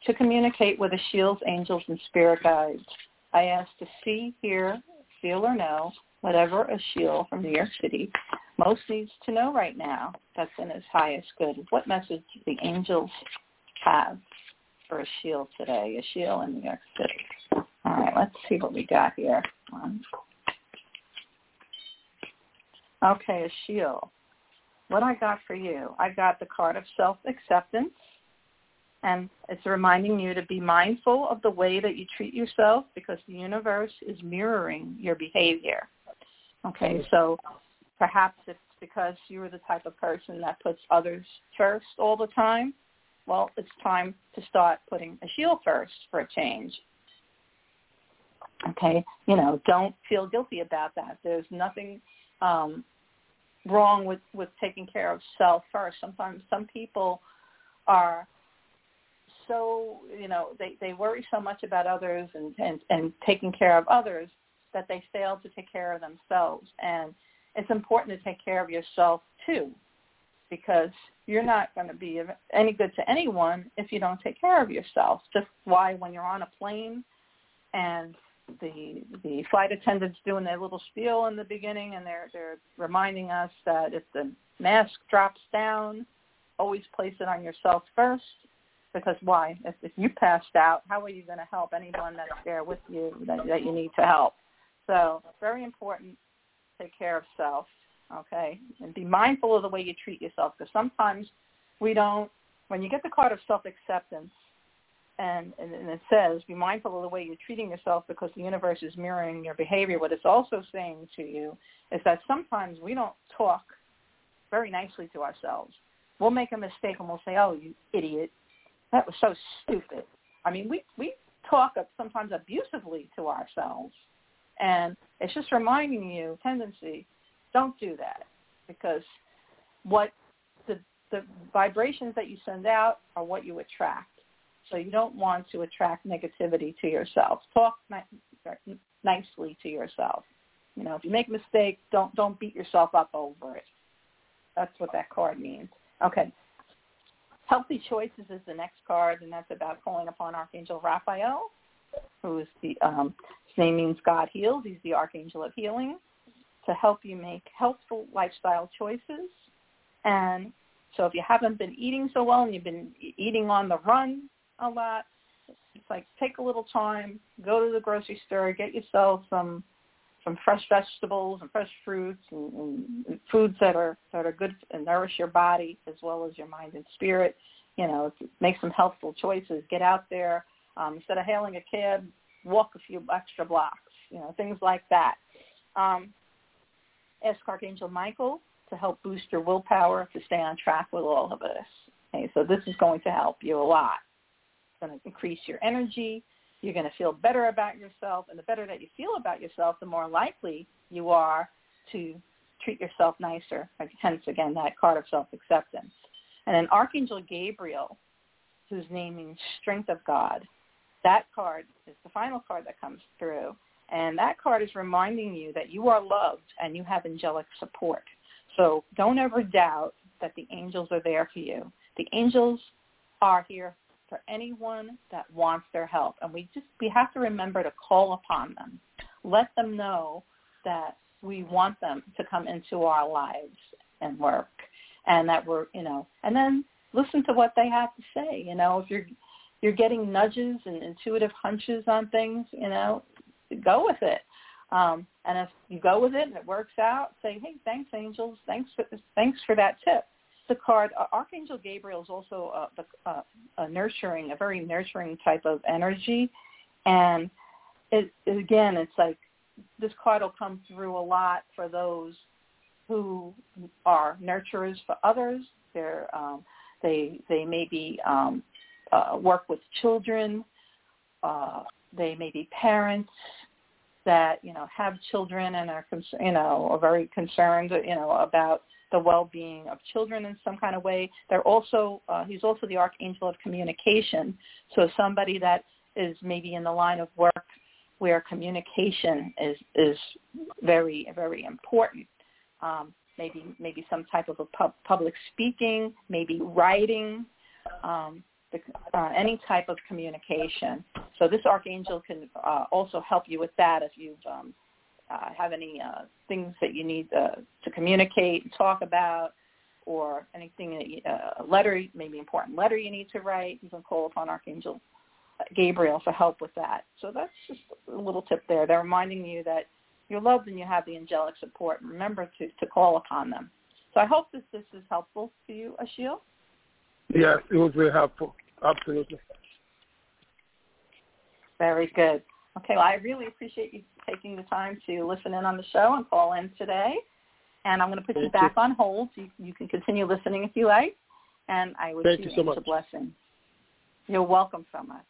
to communicate with Ashiel's angels and spirit guides. I ask to see, hear, feel, or know whatever Ashiel from New York City most needs to know right now that's in his highest good. What message do the angels have for Ashiel today? Ashiel in New York City. All right, let's see what we got here. One. Okay, Ashiel. What I got for you, I got the card of self-acceptance, and it's reminding you to be mindful of the way that you treat yourself because the universe is mirroring your behavior. Okay, so perhaps it's because you're the type of person that puts others first all the time. Well, it's time to start putting Ashiel first for a change. Okay, you know, don't feel guilty about that. There's nothing um, wrong with with taking care of self first. Sometimes some people are so you know they they worry so much about others and and and taking care of others that they fail to take care of themselves and it's important to take care of yourself too because you're not going to be any good to anyone if you don't take care of yourself just why when you're on a plane and the the flight attendants doing their little spiel in the beginning, and they're they're reminding us that if the mask drops down, always place it on yourself first. Because why? If, if you passed out, how are you going to help anyone that's there with you that, that you need to help? So very important. Take care of self, okay, and be mindful of the way you treat yourself. Because sometimes we don't. When you get the card of self acceptance, and, and, and it says, be mindful of the way you're treating yourself because the universe is mirroring your behavior. What it's also saying to you is that sometimes we don't talk very nicely to ourselves. We'll make a mistake and we'll say, oh, you idiot. That was so stupid. I mean, we, we talk sometimes abusively to ourselves. And it's just reminding you, tendency, don't do that because what the, the vibrations that you send out are what you attract. So you don't want to attract negativity to yourself. Talk ni- nicely to yourself. You know, if you make a mistake, don't don't beat yourself up over it. That's what that card means. Okay. Healthy choices is the next card, and that's about calling upon Archangel Raphael, who is the um, his name means God heals. He's the Archangel of healing to help you make healthful lifestyle choices. And so if you haven't been eating so well and you've been eating on the run, a lot. It's like take a little time, go to the grocery store, get yourself some some fresh vegetables and fresh fruits and, and foods that are that are good and nourish your body as well as your mind and spirit. You know, make some healthful choices. Get out there um, instead of hailing a cab, walk a few extra blocks. You know, things like that. Um, ask Archangel Michael to help boost your willpower to stay on track with all of this. Okay, so this is going to help you a lot It's going to increase your energy. You're going to feel better about yourself. And the better that you feel about yourself, the more likely you are to treat yourself nicer. Hence, again, that card of self-acceptance. And then Archangel Gabriel, whose name means strength of God, that card is the final card that comes through. And that card is reminding you that you are loved and you have angelic support. So don't ever doubt that the angels are there for you. The angels are here for anyone that wants their help. And we just we have to remember to call upon them. Let them know that we want them to come into our lives and work and that we're you know and then listen to what they have to say. You know, if you're you're getting nudges and intuitive hunches on things, you know, go with it. Um, and if you go with it and it works out, say, hey, thanks, angels. Thanks for thanks for that tip the card, uh, Archangel Gabriel is also a, a, a, nurturing, a very nurturing type of energy, and it, again, it's like this card will come through a lot for those who are nurturers for others. They're um, they they maybe um, uh, work with children. Uh, they may be parents that you know have children and are you know are very concerned you know about the well-being of children in some kind of way. They're also uh, he's also the archangel of communication. So somebody that is maybe in the line of work where communication is is very very important. Um, maybe maybe some type of a pub, public speaking, maybe writing, um, the, uh, any type of communication. So this archangel can uh, also help you with that if you've um, uh, have any uh, things that you need uh, to communicate and talk about, or anything, that you, uh, a letter, maybe important letter you need to write, you can call upon Archangel Gabriel for help with that. So that's just a little tip there. They're reminding you that you're loved and you have the angelic support. Remember to, to call upon them. So I hope that this is helpful to you, Ashiel. Yes, it was very helpful. Absolutely. Very good. Okay, well, I really appreciate you taking the time to listen in on the show and call in today. And I'm going to put Thank you back you. on hold so you, you, can continue listening if you like. And I wish Thank you, you so much. a blessing. You're welcome so much.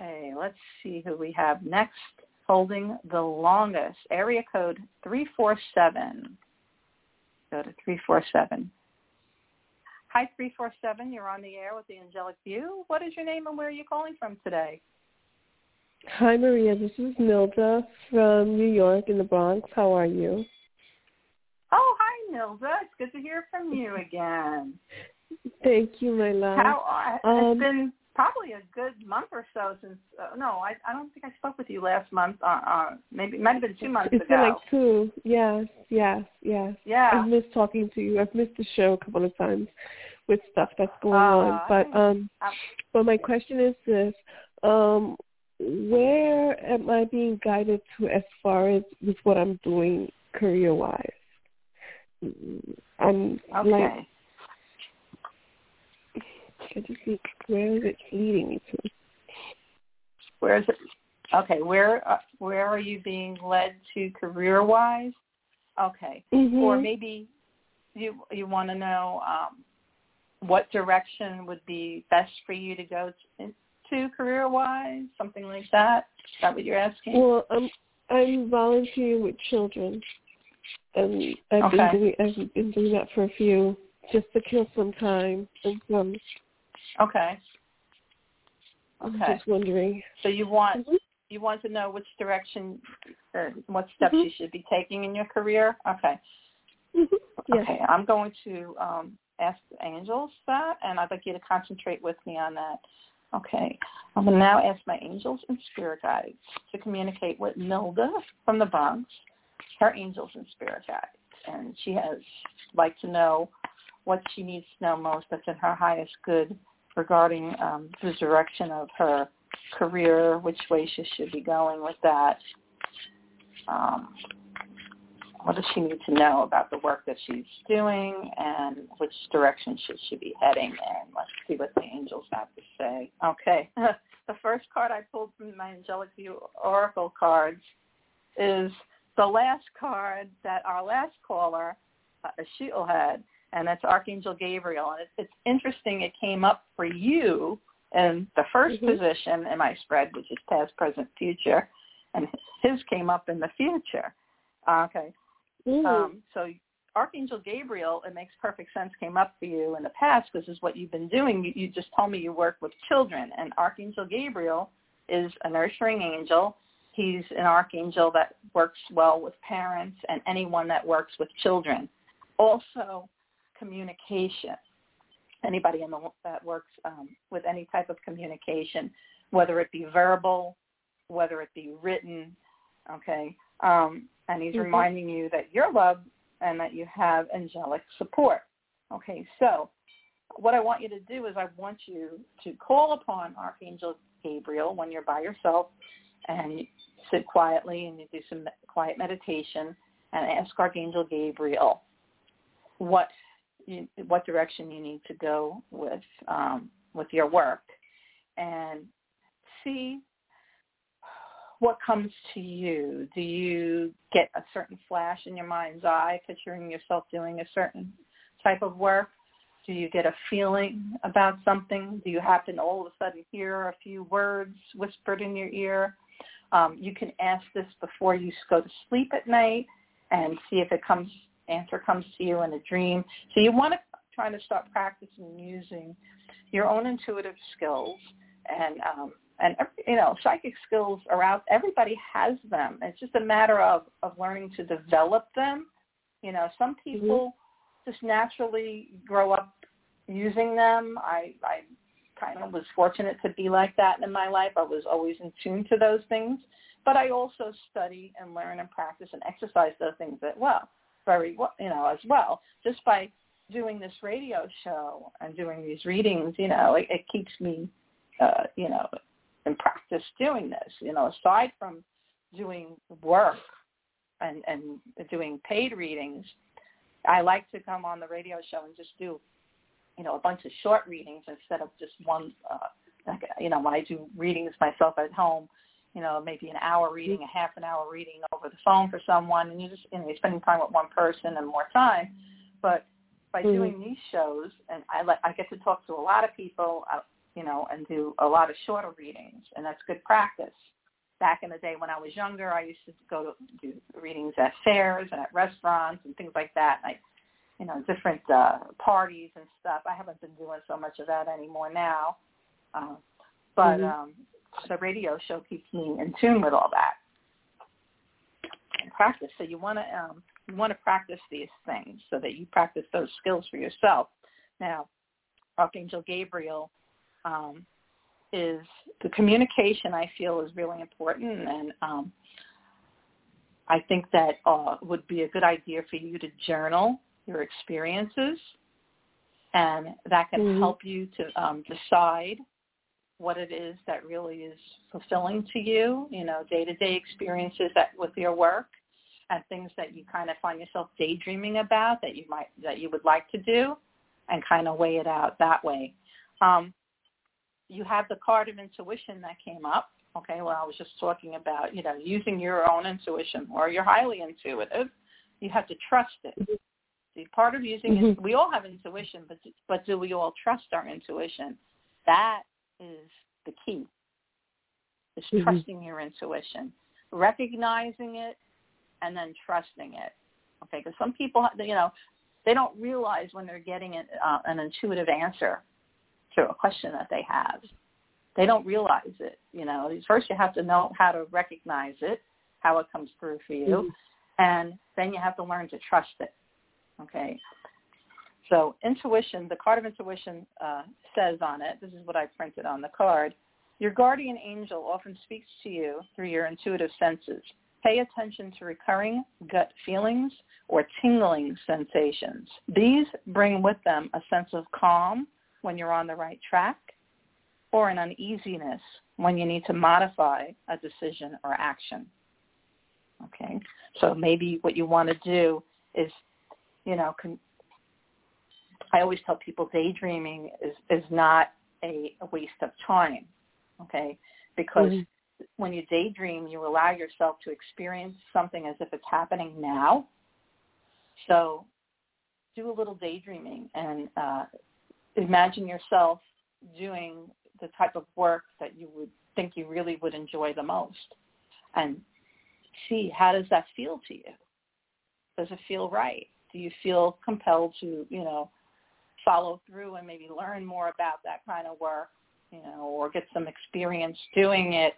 Okay, let's see who we have next holding the longest. Area code 347. Go to 347. Hi, 347. You're on the air with the Angelic View. What is your name and where are you calling from today? Hi, Maria. This is Milda from New York in the Bronx. How are you? Oh, hi, Milda. It's good to hear from you again. Thank you, my love. How uh, Um, it's been probably a good month or so since. Uh, no, I I don't think I spoke with you last month. Uh, uh maybe it might have been two months It's ago. been like two. Yes, yes, yes. yeah. I've missed talking to you. I've missed the show a couple of times with stuff that's going Uh, on. But um I'm- but my question is this. Um where am I being guided to as far as with what I'm doing career wise? I'm Okay. like I just need, where is it leading me to? Where is it? Okay. Where uh, where are you being led to career wise? Okay. Mm-hmm. Or maybe you you want to know um, what direction would be best for you to go to, to career wise, something like that. Is that what you're asking? Well, I'm I'm volunteering with children, and I've Okay. been doing I've been doing that for a few just to kill some time and some. Okay. I'm Okay. just wondering. So you want Mhm. you want to know which direction, uh, what steps Mhm. you should be taking in your career. Okay. Mhm. Yes. Okay. I'm going to um, ask the angels that, and I'd like you to concentrate with me on that. Okay. I'm going to now ask my angels and spirit guides to communicate with Milda from the Bronx, her angels and spirit guides, and she has like to know what she needs to know most that's in her highest good regarding um, the direction of her career, which way she should be going with that. Um, what does she need to know about the work that she's doing and which direction should she be heading in? Let's see what the angels have to say. Okay. the first card I pulled from my Angelic View Oracle cards is the last card that our last caller, uh, had, and that's Archangel Gabriel. And it, it's interesting it came up for you in the 1st Mhm. position in my spread, which is past, present, future, and his came up in the future. Okay. Mm. Um, so Archangel Gabriel, it makes perfect sense, came up for you in the past because this is what you've been doing. You, you just told me you work with children, and Archangel Gabriel is a nurturing angel. He's an archangel that works well with parents and anyone that works with children. Also, communication. Anybody in the, that works um, with any type of communication, whether it be verbal, whether it be written, okay. Um, and he's Mhm. reminding you that you're loved and that you have angelic support. Okay, so what I want you to do is I want you to call upon Archangel Gabriel when you're by yourself and you sit quietly and you do some quiet meditation and ask Archangel Gabriel what you, what direction you need to go with um, with your work and see what comes to you. Do you get a certain flash in your mind's eye, picturing yourself doing a certain type of work? Do you get a feeling about something? Do you happen all of a sudden hear a few words whispered in your ear? Um, you can ask this before you go to sleep at night and see if it comes answer comes to you in a dream. So you want to try to start practicing using your own intuitive skills and um, and you know psychic skills are out. Everybody has them. It's just a matter of of learning to develop them. You know, some people just naturally grow up using them. I I kind of was fortunate to be like that in my life. I was always in tune to those things, but I also study and learn and practice and exercise those things as well. Very well, you know, as well. Just by doing this radio show and doing these readings, you know, it, it keeps me, uh, you know, in practice doing this. You know, aside from doing work and and doing paid readings, I like to come on the radio show and just do, you know, a bunch of short readings instead of just one. Uh, you know, when I do readings myself at home, you know, maybe an hour reading, a half an hour reading over the phone for someone, and you just, you know, you're spending time with one person and more time. But by Mhm. doing these shows, and I let, I get to talk to a lot of people, uh, you know, and do a lot of shorter readings, and that's good practice. Back in the day when I was younger, I used to go to do readings at fairs and at restaurants and things like that. And I, you know, different uh, parties and stuff. I haven't been doing so much of that anymore now. Uh, but Mhm. um, the radio show keeps me in tune with all that and practice. So you want to um, you want to practice these things so that you practice those skills for yourself. Now, Archangel Gabriel, um, is the communication. I feel is really important, and um, I think that uh, would be a good idea for you to journal your experiences, and that can Mhm. help you to um, decide what it is that really is fulfilling to you. You know, day-to-day experiences that with your work, and things that you kind of find yourself daydreaming about that you might that you would like to do, and kind of weigh it out that way. Um, you have the card of intuition that came up. Okay, well, I was just talking about, you know, using your own intuition or you're highly intuitive. You have to trust it. See, part of using it, we all have intuition, but but do we all trust our intuition? That is the key. Is Mhm. trusting your intuition, recognizing it, and then trusting it. Okay, because some people, you know, they don't realize when they're getting an, uh, an intuitive answer to a question that they have. They don't realize it. You know, first you have to know how to recognize it, how it comes through for you, Mhm. and then you have to learn to trust it. Okay. So intuition, the card of intuition uh, says on it, this is what I printed on the card, your guardian angel often speaks to you through your intuitive senses. Pay attention to recurring gut feelings or tingling sensations. These bring with them a sense of calm when you're on the right track or an uneasiness when you need to modify a decision or action. Okay, so maybe what you want to do is, you know, con- I always tell people daydreaming is, is not a, a waste of time, okay, because Mhm. when you daydream, you allow yourself to experience something as if it's happening now. So do a little daydreaming and uh, imagine yourself doing the type of work that you would think you really would enjoy the most and see how does that feel to you? Does it feel right? Do you feel compelled to, you know, follow through and maybe learn more about that kind of work, you know, or get some experience doing it,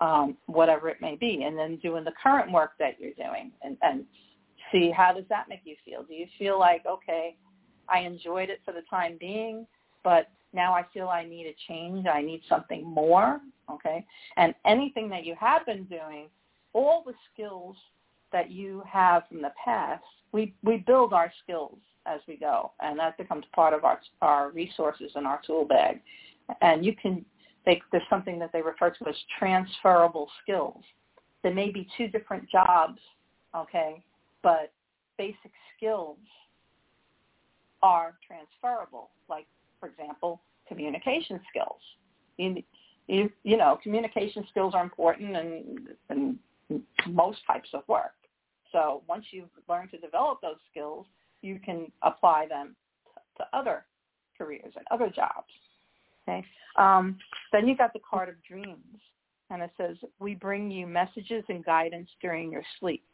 um, whatever it may be, and then doing the current work that you're doing and, and see how does that make you feel? Do you feel like, okay, I enjoyed it for the time being, but now I feel I need a change. I need something more. Okay. And anything that you have been doing, all the skills that you have from the past, we, we build our skills as we go. And that becomes part of our, our resources in our tool bag. And you can, they, there's something that they refer to as transferable skills. There may be two different jobs, okay, but basic skills are transferable. Like, for example, communication skills. You, you, you know, communication skills are important in, in most types of work. So once you've learned to develop those skills, you can apply them to other careers and other jobs. Okay. Um, then you got the card of dreams, and it says, "We bring you messages and guidance during your sleep."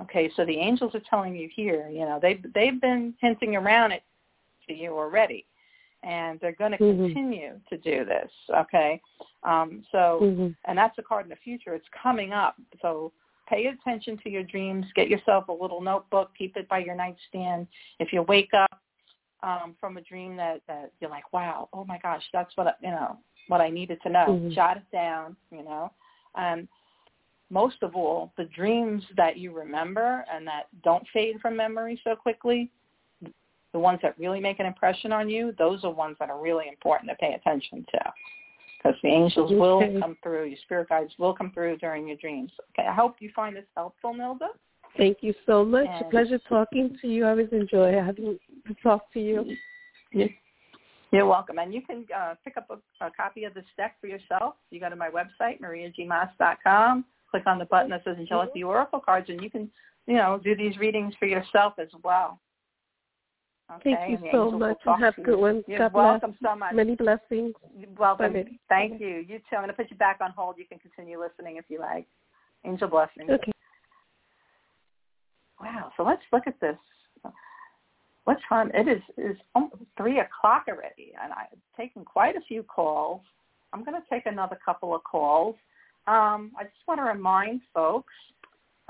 Okay, so the angels are telling you here, you know, they've they've been hinting around it to you already, and they're going to Mhm. continue to do this. Okay, um, so Mhm. and that's a card in the future. It's coming up, so pay attention to your dreams. Get yourself a little notebook. Keep it by your nightstand. If you wake up um, from a dream that that you're like, wow, oh my gosh, that's what I, you know what I needed to know. Mhm. Jot it down. You know, and most of all, the dreams that you remember and that don't fade from memory so quickly, the ones that really make an impression on you, those are ones that are really important to pay attention to. Because the angels will come through, your spirit guides will come through during your dreams. Okay, I hope you find this helpful, Nilda. Thank you so much. A And- pleasure talking to you. I always enjoy having to talk to you. You- You're welcome. And you can uh, pick up a, a copy of this deck for yourself. You go to my website, mariagmaas.com, click on the button that says Angelic the Oracle Cards, and you can, you know, do these readings for yourself as well. Okay? Thank you so much and have a good one. You're God bless. welcome so much. Many blessings. You're welcome. Bye-bye. Thank you. You too. I'm going to put you back on hold. You can continue listening if you like. Angel blessings. Okay. Wow. So let's look at this. What time? It is is almost three o'clock already, and I've taken quite a few calls. I'm going to take another couple of calls. Um, I just want to remind folks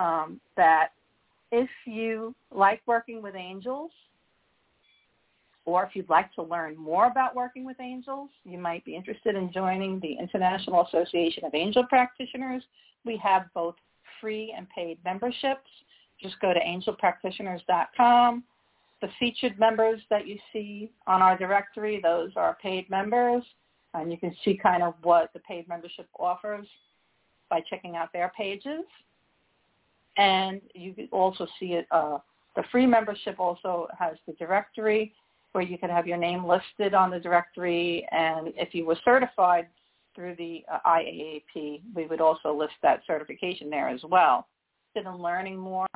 um, that if you like working with angels, or if you'd like to learn more about working with angels, you might be interested in joining the International Association of Angel Practitioners. We have both free and paid memberships. Just go to angelpractitioners.com. The featured members that you see on our directory, those are paid members. And you can see kind of what the paid membership offers by checking out their pages. And you can also see it, uh, the free membership also has the directory where you can have your name listed on the directory. And if you were certified through the uh, IAAP, we would also list that certification there as well. Interested in learning more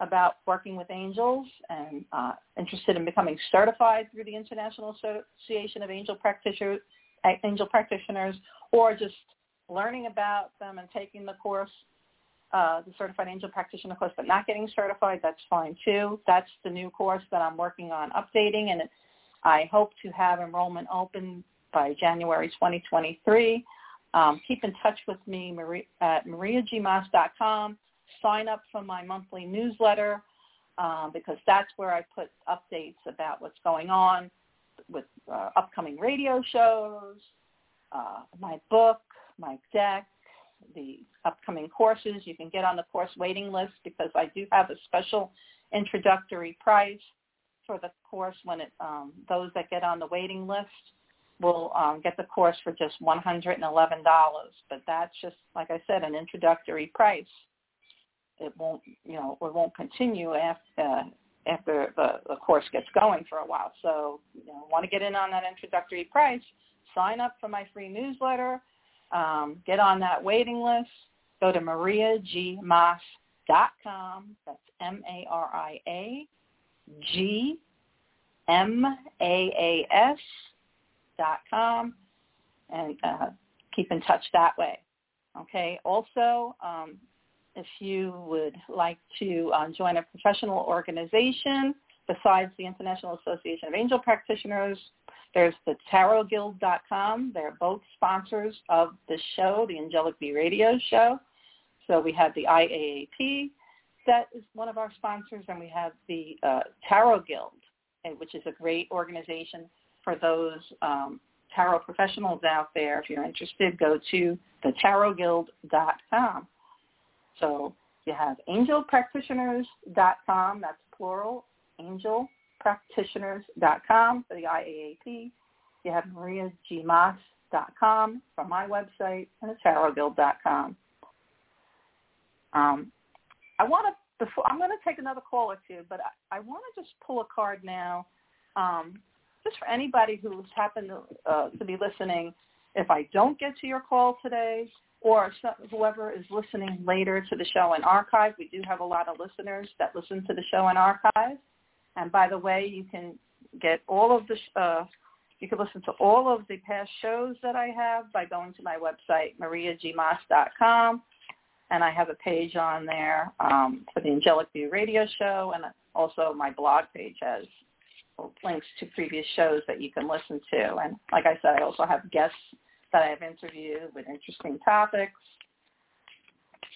about working with angels and uh, interested in becoming certified through the International Association of Angel Practitioners, angel practitioners or just learning about them and taking the course, uh, the Certified Angel Practitioner course, but not getting certified, that's fine too. That's the new course that I'm working on updating, and I hope to have enrollment open by January 2023. Um, keep in touch with me Marie, at mariagmaas.com. Sign up for my monthly newsletter um, because that's where I put updates about what's going on with uh, upcoming radio shows, uh, my book, my deck, the upcoming courses. You can get on the course waiting list because I do have a special introductory price for the course when it um, those that get on the waiting list will um, get the course for just $111. But that's just, like I said, an introductory price. It won't, you know, it won't continue after, uh, after the, the course gets going for a while. So, you know, want to get in on that introductory price, sign up for my free newsletter, um, get on that waiting list, go to mariagmaas.com. That's M-A-R-I-A-G-M-A-A-S dot com and uh, keep in touch that way. Okay. Also, um, if you would like to uh, join a professional organization besides the International Association of Angel Practitioners, there's the tarotguild.com. They're both sponsors of the show, the Angelic View Radio Show. So we have the IAAP that is one of our sponsors, and we have the uh, Tarot Guild, which is a great organization for those um, tarot professionals out there. If you're interested, go to the tarotguild.com. So you have angelpractitioners.com, that's plural, angelpractitioners.com for the IAAP. You have mariagmaas.com from my website and the tarotguild.com. Um, I want to, before, I'm going to take another call or two, but I, I want to just pull a card now um, just for anybody who's happened to, uh, to be listening, if I don't get to your call today, or whoever is listening later to the show in archive, we do have a lot of listeners that listen to the show in archive. And by the way, you can get all of the, uh, you can listen to all of the past shows that I have by going to my website, mariagmaas.com. And I have a page on there um, for the Angelic View radio show, and also my blog page has links to previous shows that you can listen to. And like I said, I also have guests that I have interviewed with interesting topics,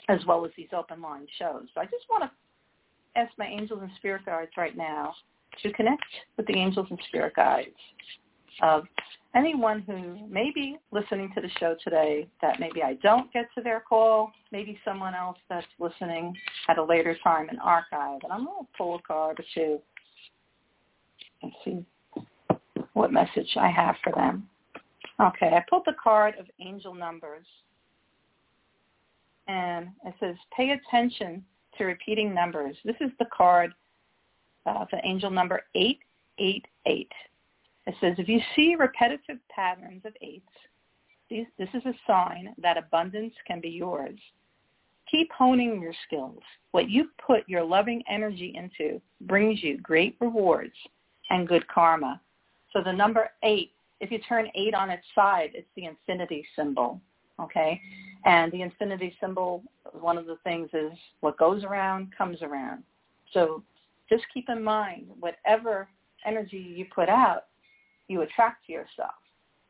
as well as these open line shows. So I just want to ask my angels and spirit guides right now to connect with the angels and spirit guides of anyone who may be listening to the show today that maybe I don't get to their call, maybe someone else that's listening at a later time in archive. And I'm going to pull a card or two and see what message I have for them. Okay, I pulled the card of angel numbers. And it says, pay attention to repeating numbers. This is the card, uh, the angel number 888. It says, if you see repetitive patterns of eights, this is a sign that abundance can be yours. Keep honing your skills. What you put your loving energy into brings you great rewards and good karma. So the number eight, if you turn eight on its side, it's the infinity symbol. Okay? And the infinity symbol, one of the things is what goes around comes around. So just keep in mind, whatever energy you put out, you attract to yourself.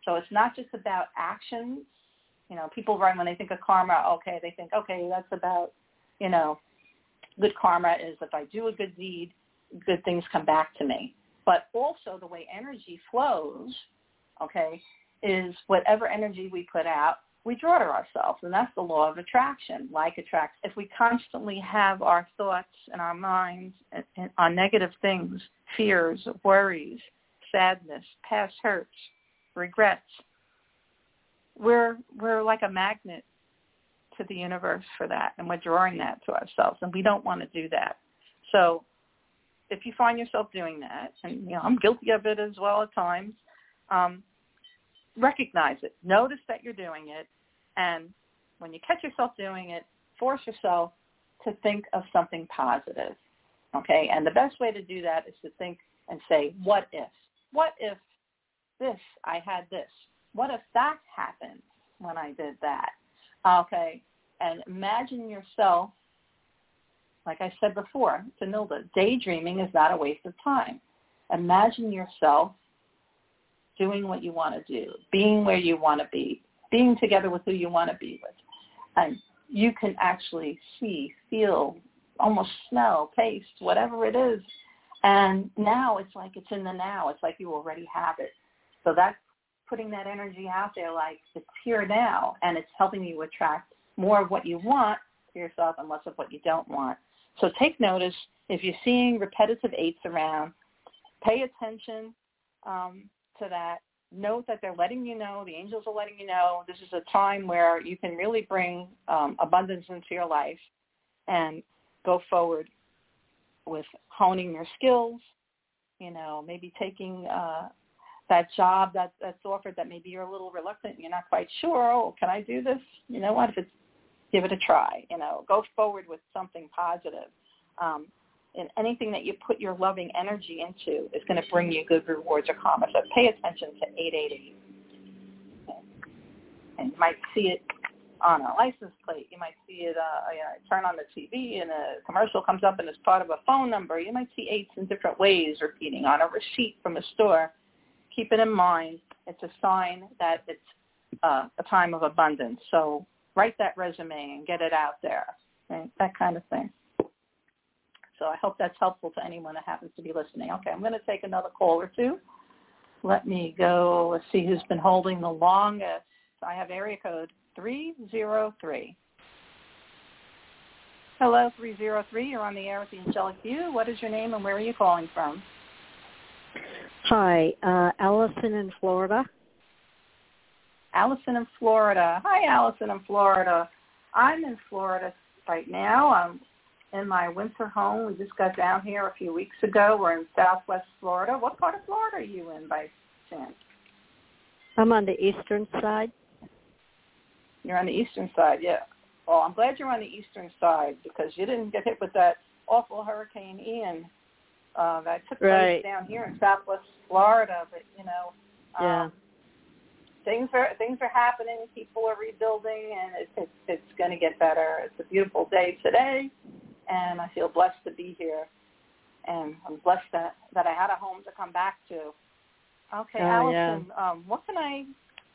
So it's not just about actions. You know, people right when they think of karma, okay, they think, okay, that's about, you know, good karma is if I do a good deed, good things come back to me. But also the way energy flows, okay, is whatever energy we put out, we draw to ourselves. And that's the law of attraction. Like attracts. If we constantly have our thoughts and our minds on negative things, fears, worries, sadness, past hurts, regrets, we're we're like a magnet to the universe for that and we're drawing that to ourselves and we don't want to do that. So if you find yourself doing that, and you know I'm guilty of it as well at times, um, recognize it. Notice that you're doing it, and when you catch yourself doing it, force yourself to think of something positive. Okay, and the best way to do that is to think and say, "What if? What if this? I had this. What if that happened when I did that?" Okay, and imagine yourself like I said before to Nilda, daydreaming is not a waste of time. Imagine yourself doing what you want to do, being where you want to be, being together with who you want to be with. And you can actually see, feel, almost smell, taste, whatever it is. And now it's like it's in the now. It's like you already have it. So that's putting that energy out there like it's here now and it's helping you attract more of what you want for yourself and less of what you don't want. So take notice if you're seeing repetitive eights around, pay attention um, to that. Note that they're letting you know, the angels are letting you know this is a time where you can really bring um, abundance into your life and go forward with honing your skills, you know, maybe taking uh, that job that, that's offered that maybe you're a little reluctant, you're not quite sure, oh, can I do this? You know what, if it's give it a try. You know, go forward with something positive. Um, and anything that you put your loving energy into is going to bring you good rewards or karma. So pay attention to 888. And you might see it on a license plate. You might see it, uh, you know, turn on the TV and a commercial comes up and it's part of a phone number. You might see eights in different ways repeating on a receipt from a store. Keep it in mind. It's a sign that it's uh, a time of abundance. So write that resume and get it out there, right? That kind of thing. So I hope that's helpful to anyone that happens to be listening. Okay, I'm going to take another call or two. Let me go. Let's see who's been holding the longest. I have area code 303. Hello, 303. You're on the air with the Angelic View. What is your name and where are you calling from? Hi, uh, Allison in Florida. Allison in Florida. Hi, Allison in Florida. I'm in Florida right now. I'm in my winter home. We just got down here a few weeks ago. We're in Southwest Florida. What part of Florida are you in by chance? I'm on the eastern side. You're on the eastern side, yeah. Well, I'm glad you're on the eastern side because you didn't get hit with that awful Hurricane Ian uh, that took place right. down here in Southwest Florida. But you know, yeah. um, things are things are happening. People are rebuilding, and it's it's, it's going to get better. It's a beautiful day today, and I feel blessed to be here. And I'm blessed that that I had a home to come back to. Okay, oh, Allison, yeah. um, what can I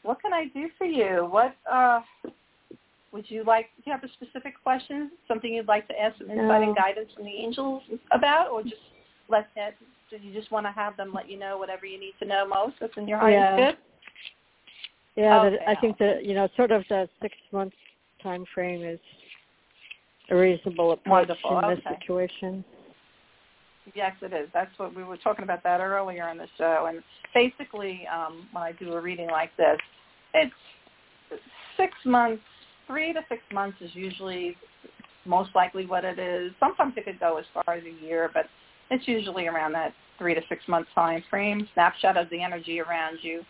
what can I do for you? What uh, would you like? Do you have a specific question? Something you'd like to ask some insight no. and guidance from the angels about, or just let that? Do you just want to have them let you know whatever you need to know most? That's in your highest Yeah. good. Yeah, Okay, I think that you know, sort of the six month time frame is a reasonable approach Wonderful, in this situation. Yes, it is. That's what we were talking about that earlier in the show. And basically, um, when I do a reading like this, it's six months, three to six months is usually most likely what it is. Sometimes it could go as far as a year, but it's usually around that three to six month time frame. Snapshot of the energy around you,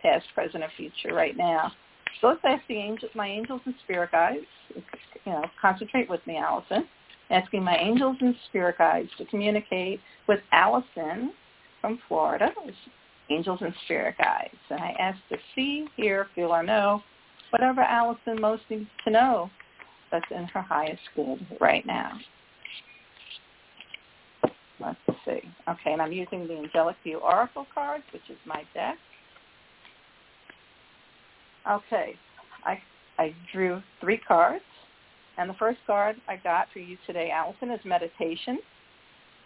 past, present, and future right now. So let's ask the angels, my angels and spirit guides. You know, concentrate with me, Allison asking my angels and spirit guides to communicate with Allison from Florida, angels and spirit guides. And I ask to see, hear, feel, or know whatever Allison most needs to know that's in her highest good right now. Let's see. Okay, and I'm using the Angelic View Oracle cards, which is my deck. Okay, I I drew three cards. And the first card I got for you today, Allison, is meditation.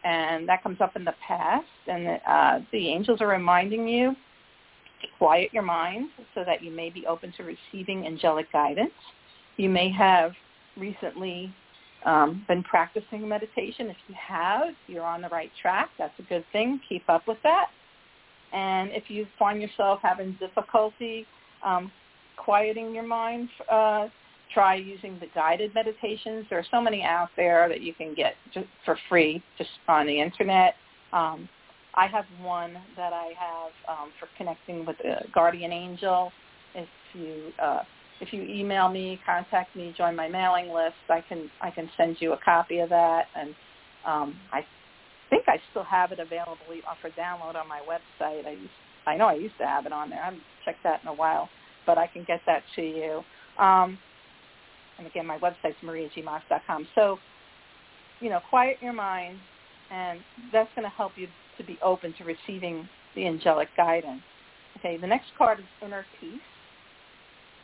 and that comes up in the past, and uh, the angels are reminding you to quiet your mind so that you may be open to receiving angelic guidance. You may have recently um, been practicing meditation. If you have, you're on the right track. That's a good thing. Keep up with that. And if you find yourself having difficulty um, quieting your mind, uh, try using the guided meditations. There are so many out there that you can get just for free just on the internet. Um, I have one that I have um, for connecting with a guardian angel. If you uh, if you email me, contact me, join my mailing list, I can I can send you a copy of that. And um, I think I still have it available for download on my website. I used, I know I used to have it on there. I haven't checked that in a while, but I can get that to you. Um, and again, my website's mariagmaas.com. So, you know, quiet your mind, and that's going to help you to be open to receiving the angelic guidance. Okay, the next card is inner peace,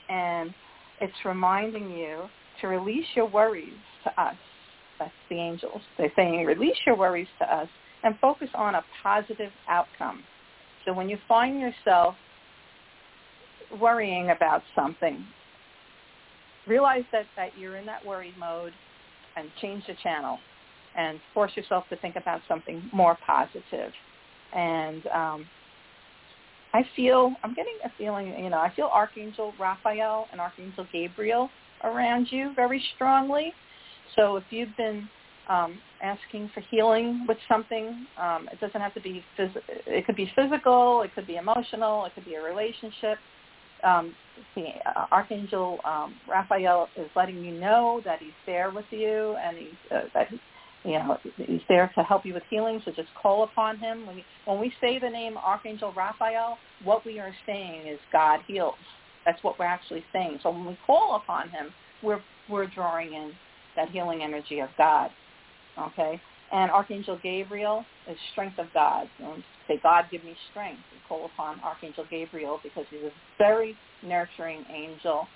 and it's reminding you to release your worries to us. That's the angels. They're saying release your worries to us and focus on a positive outcome. So when you find yourself worrying about something, realize that, that you're in that worry mode and change the channel and force yourself to think about something more positive. And um, I feel, I'm getting a feeling, you know, I feel Archangel Raphael and Archangel Gabriel around you very strongly. So if you've been um, asking for healing with something, um, it doesn't have to be, phys- it could be physical, it could be emotional, it could be a relationship. Um, uh, Archangel um, Raphael is letting you know that he's there with you and he's, uh, that he, you know, he's there to help you with healing, so just call upon him. When we, when we say the name Archangel Raphael, what we are saying is God heals. That's what we're actually saying. So when we call upon him, we're, we're drawing in that healing energy of God. Okay? And Archangel Gabriel is strength of God. You say, God, give me strength. And call upon Archangel Gabriel because he's a very nurturing angel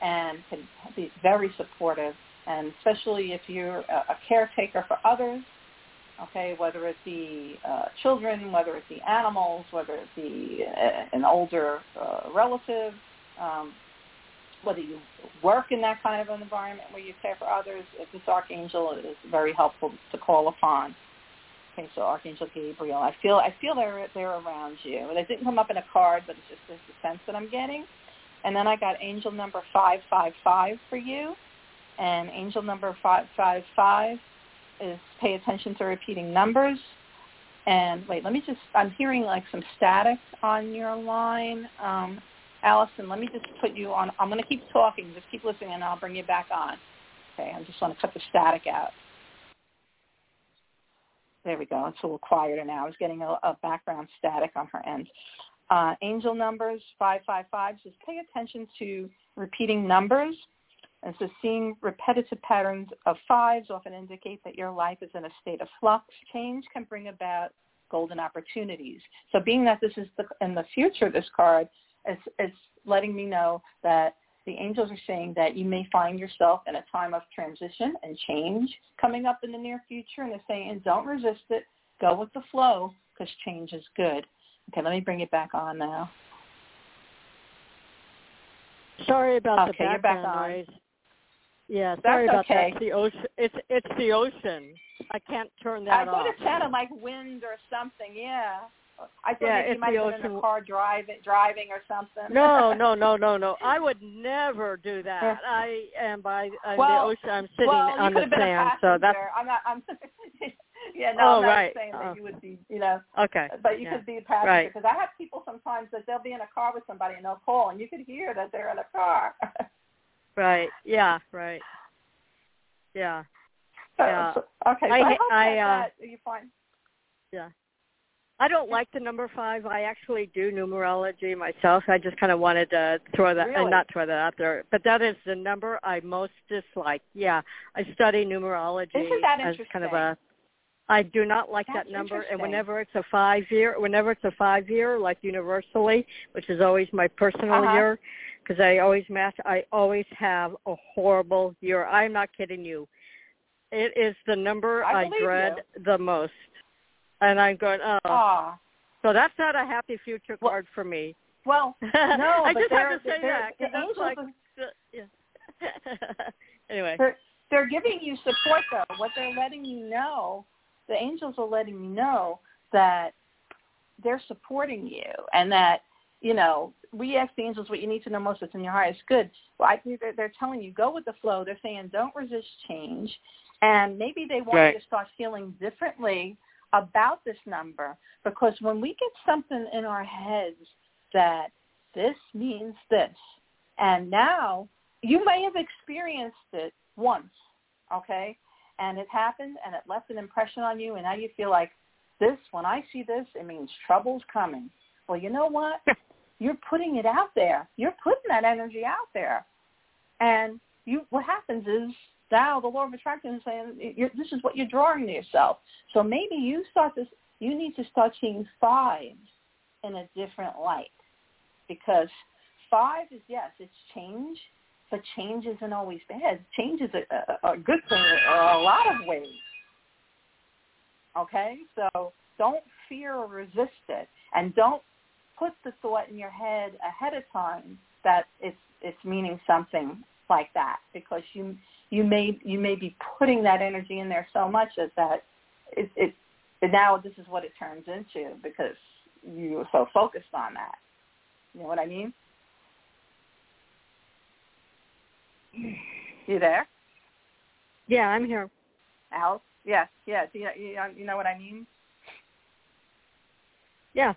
and can be very supportive and especially if you're a, caretaker for others, okay, whether it be uh, children, whether it be animals, whether it be uh, an older uh, relative, um, whether you work in that kind of an environment where you care for others, this archangel is very helpful to call upon. Okay, so Archangel Gabriel, I feel I feel they're they're around you. They didn't come up in a card, but it's just the sense that I'm getting. And then I got angel number five five five for you. And angel number 555 is pay attention to repeating numbers. And wait, let me just, I'm hearing like some static on your line. Um, Allison, let me just put you on, I'm going to keep talking. Just keep listening and I'll bring you back on. Okay, I just want to cut the static out. There we go. It's a little quieter now. I was getting a, a background static on her end. Uh, angel numbers 555 says pay attention to repeating numbers and so seeing repetitive patterns of fives often indicate that your life is in a state of flux. Change can bring about golden opportunities. So being that this is the, in the future, this card, it's, it's letting me know that the angels are saying that you may find yourself in a time of transition and change coming up in the near future. And they're saying, don't resist it. Go with the flow because change is good. Okay, let me bring it back on now. Sorry about okay, the background noise. Yeah, sorry That's about okay. that. It's the ocean. It's it's the ocean. I can't turn that I off. I thought it sounded like wind or something. Yeah. I thought Yeah, maybe you might have been in a car driving, driving or something. No, no, no, no, no. I would never do that. I am by uh, well, the ocean. I'm sitting well, on you the could have been sand, so that's. I'm not. I'm. yeah, no, Oh, I'm not right. saying Oh. that you would be. You know, okay. but you yeah. could be a passenger Right. because I have people sometimes that they'll be in a car with somebody and they'll call and you could hear that they're in a car. Right. Yeah. Right. Yeah. So- Yeah. so- okay. So I I, hope I, that, uh, that you find. Yeah. I don't like the number five. I actually do numerology myself. I just kind of wanted to throw that, Really? and not throw that out there, but that is the number I most dislike. Yeah, I study numerology Isn't that as kind of a. I do not like That's that number, and whenever it's a five year, whenever it's a five year, like universally, which is always my personal Uh-huh. year, because I always match. I always have a horrible year. I'm not kidding you. It is the number I I, dread the most. And I'm going, oh. Aw. So that's not a happy future card for me. Well, no, I but just they're, have to say they're, that the because that's angels like, are- yeah. anyway. they're, they're giving you support though. What they're letting you know, the angels are letting you know that they're supporting you and that, you know, we ask the angels what you need to know most that's in your highest good. Well, I think they're, they're telling you go with the flow. They're saying don't resist change. And maybe they want Right. you to start feeling differently about this number because when we get something in our heads that this means this, and now you may have experienced it once, okay, and it happened and it left an impression on you, and now you feel like this, when I see this, it means trouble's coming. Well, you know what? You're putting it out there. You're putting that energy out there. And you, what happens is now the law of attraction is saying this is what you're drawing to yourself. So maybe you start this. You need to start seeing five in a different light because five is yes, it's change, but change isn't always bad. Change is a, a, a good thing in a lot of ways. Okay, so don't fear or resist it, and don't put the thought in your head ahead of time that it's it's meaning something like that because you you may you may be putting that energy in there so much that that it, it and now this is what it turns into because you are so focused on that. You know what I mean? You there, Yeah, I'm here. Al? Yes, yes. You know, you know, you know what I mean? Yeah.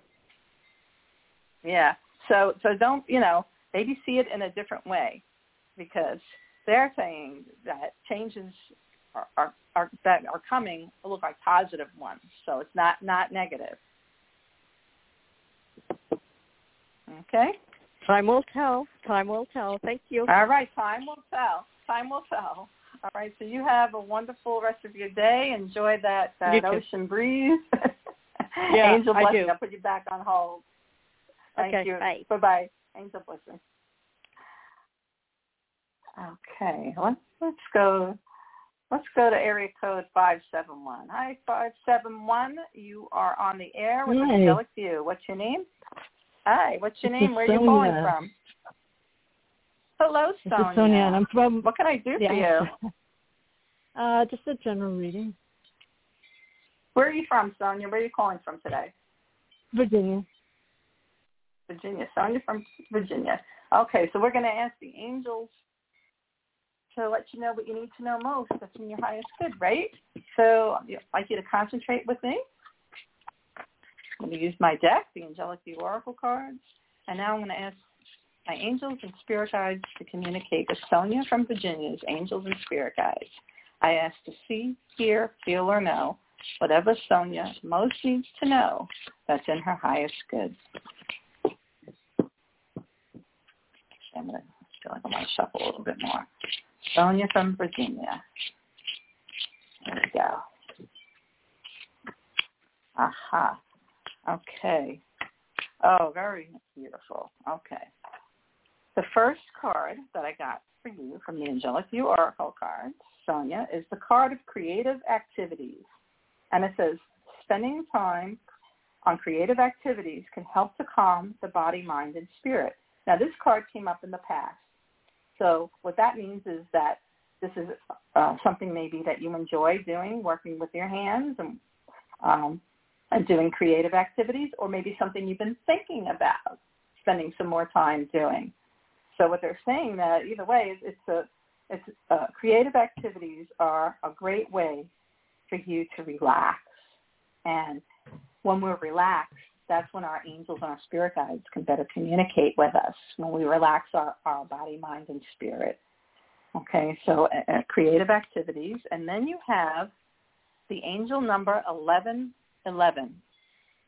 Yeah. So so don't you know maybe see it in a different way because they're saying that changes are, are, are that are coming look like positive ones. So it's not not negative. Okay. Time will tell. Time will tell. Thank you. All right. Time will tell. Time will tell. All right. So you have a wonderful rest of your day. Enjoy that, that ocean breeze. Yeah, Angel I blessing. do. I'll put you back on hold. Thank Okay, you. bye. Bye bye. Angel blessing. Okay. Let's let's go. Let's go to area code five seven one. Hi, five seven one. You are on the air with Hi. Angelic View. What's your name? Hi. What's your This name? Where are you calling from? Hello, Sonia. Sonia, and I'm from. What can I do yeah. for you? Uh, just a general reading. Where are you from, Sonia? Where are you calling from today? Virginia. Virginia. Sonia from Virginia. Okay, so we're going to ask the angels to let you know what you need to know most. That's in your highest good, right? So I'd like you to concentrate with me. I'm going to use my deck, the Angelic View Oracle cards, and now I'm going to ask my angels and spirit guides to communicate with Sonia from Virginia's angels and spirit guides. I ask to see, hear, feel, or know whatever Sonia most needs to know that's in her highest good. I'm going to feel like I want to shuffle a little bit more. Sonia from Virginia. There we go. Aha. Okay. Oh, very beautiful. Okay. The first card that I got for you from the Angelic View Oracle card, Sonia, is the card of creative activities. And it says, spending time on creative activities can help to calm the body, mind, and spirit. Now, this card came up in the past. So what that means is that this is uh, something maybe that you enjoy doing, working with your hands and, um, and doing creative activities, or maybe something you've been thinking about spending some more time doing. So what they're saying that either way, it's, it's a it's uh, creative activities are a great way for you to relax. And when we're relaxed, that's when our angels and our spirit guides can better communicate with us, when we relax our, our body, mind, and spirit. Okay, so uh, uh, creative activities. And then you have the angel number 1111.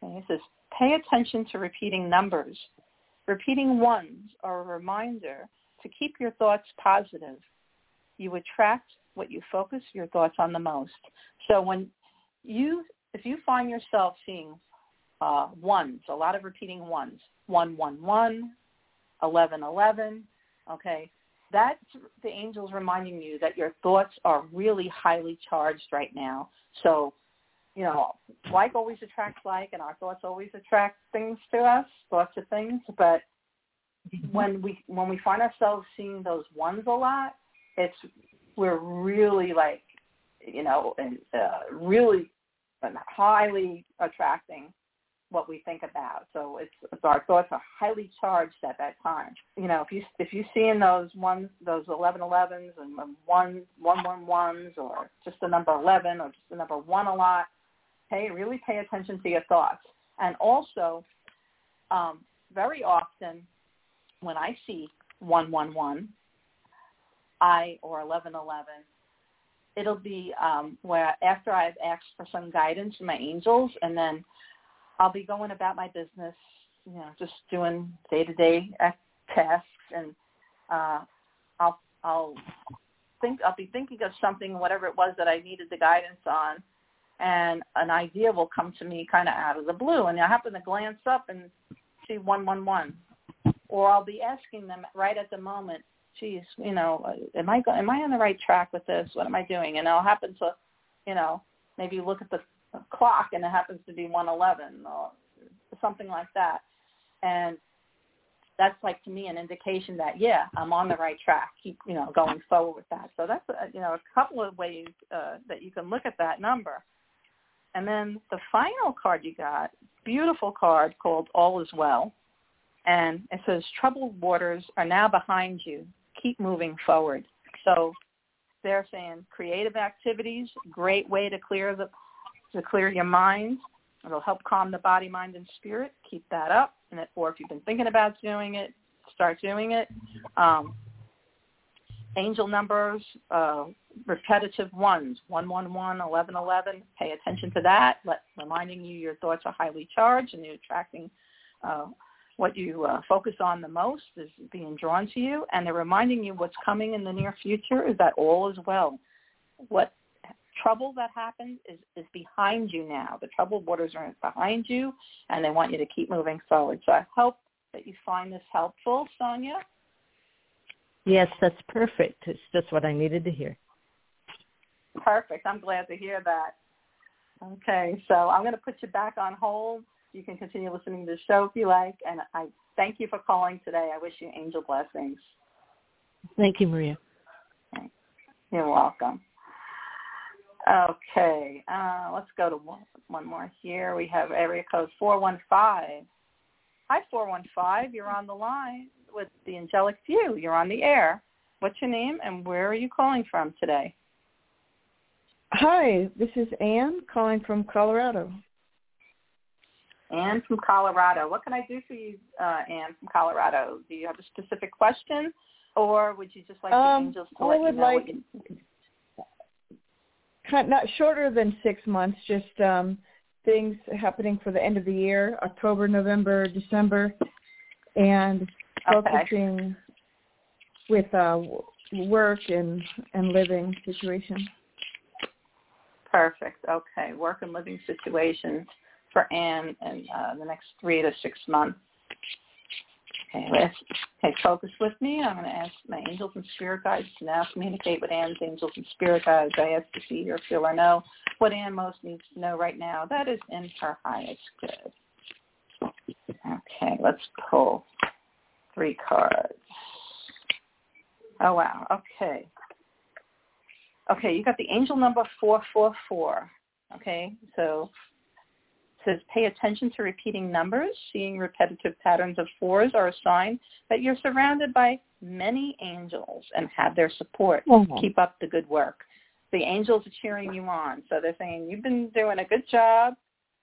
Okay, it says, pay attention to repeating numbers. Repeating ones are a reminder to keep your thoughts positive. You attract what you focus your thoughts on the most. So when you, if you find yourself seeing uh, ones, a lot of repeating ones, one, one, one, eleven, eleven, okay, that's the angels reminding you that your thoughts are really highly charged right now. So you know, like always attracts like, and our thoughts always attract things to us, thoughts of things. But when we when we find ourselves seeing those ones a lot, it's we're really like, you know, and uh, really highly attracting what we think about. So it's, it's our thoughts are highly charged at that time. You know, if you if you see in those ones those eleven elevens and one one one ones or just the number eleven or just the number one a lot, pay really pay attention to your thoughts. And also, um, very often when I see one one one, I or eleven eleven, it'll be um, where after I've asked for some guidance from my angels, and then I'll be going about my business, you know, just doing day to day tasks, and uh, I'll I'll think I'll be thinking of something, whatever it was that I needed the guidance on, and an idea will come to me kind of out of the blue, and I happen to glance up and see one one one, or I'll be asking them right at the moment, geez, you know, am I am I on the right track with this? What am I doing? And I'll happen to, you know, maybe look at the clock and it happens to be 111 or something like that. And that's like to me an indication that yeah, I'm on the right track. Keep you know going forward with that. So that's a, you know a couple of ways uh, that you can look at that number. And then the final card you got, beautiful card called All Is Well, and it says troubled waters are now behind you. Keep moving forward. So they're saying creative activities, great way to clear the to clear your mind. It'll help calm the body, mind, and spirit. Keep that up. And it, or if you've been thinking about doing it, start doing it. Um, angel numbers, uh, repetitive ones, 111, 1111. Pay attention to that. Let, reminding you your thoughts are highly charged and you're attracting uh, what you uh, focus on the most is being drawn to you. And they're reminding you what's coming in the near future is that all is well. What trouble that happens is, is behind you now. The troubled waters are behind you, and they want you to keep moving forward. So I hope that you find this helpful, Sonia. Yes, that's perfect. It's just what I needed to hear. Perfect. I'm glad to hear that. Okay, so I'm going to put you back on hold. You can continue listening to the show if you like, and I thank you for calling today. I wish you angel blessings. Thank you, Maria. You're welcome. Okay, uh, let's go to one, one more here. We have area code 415. Hi, 415. You're on the line with the Angelic View. You're on the air. What's your name and where are you calling from today? Hi, this is Anne calling from Colorado. Anne from Colorado. What can I do for you, uh, Anne from Colorado? Do you have a specific question, or would you just like um, the angels to let I would you know like, what you, kind not shorter than six months, just um, things happening for the end of the year, October, November, December, and focusing okay. with uh, work and and living situation. Perfect. Okay, work and living situations for Anne in uh, the next three to six months. Okay, let's okay, focus with me. I'm going to ask my angels and spirit guides to now communicate with Anne's angels and spirit guides. I ask to see or feel or know what Anne most needs to know right now. That is in her highest good. Okay, let's pull three cards. Oh, wow. Okay. Okay, you got the angel number 444. Okay, so says pay attention to repeating numbers. Seeing repetitive patterns of fours are a sign that you're surrounded by many angels and have their support. Mm-hmm. Keep up the good work. The angels are cheering you on. So they're saying, you've been doing a good job.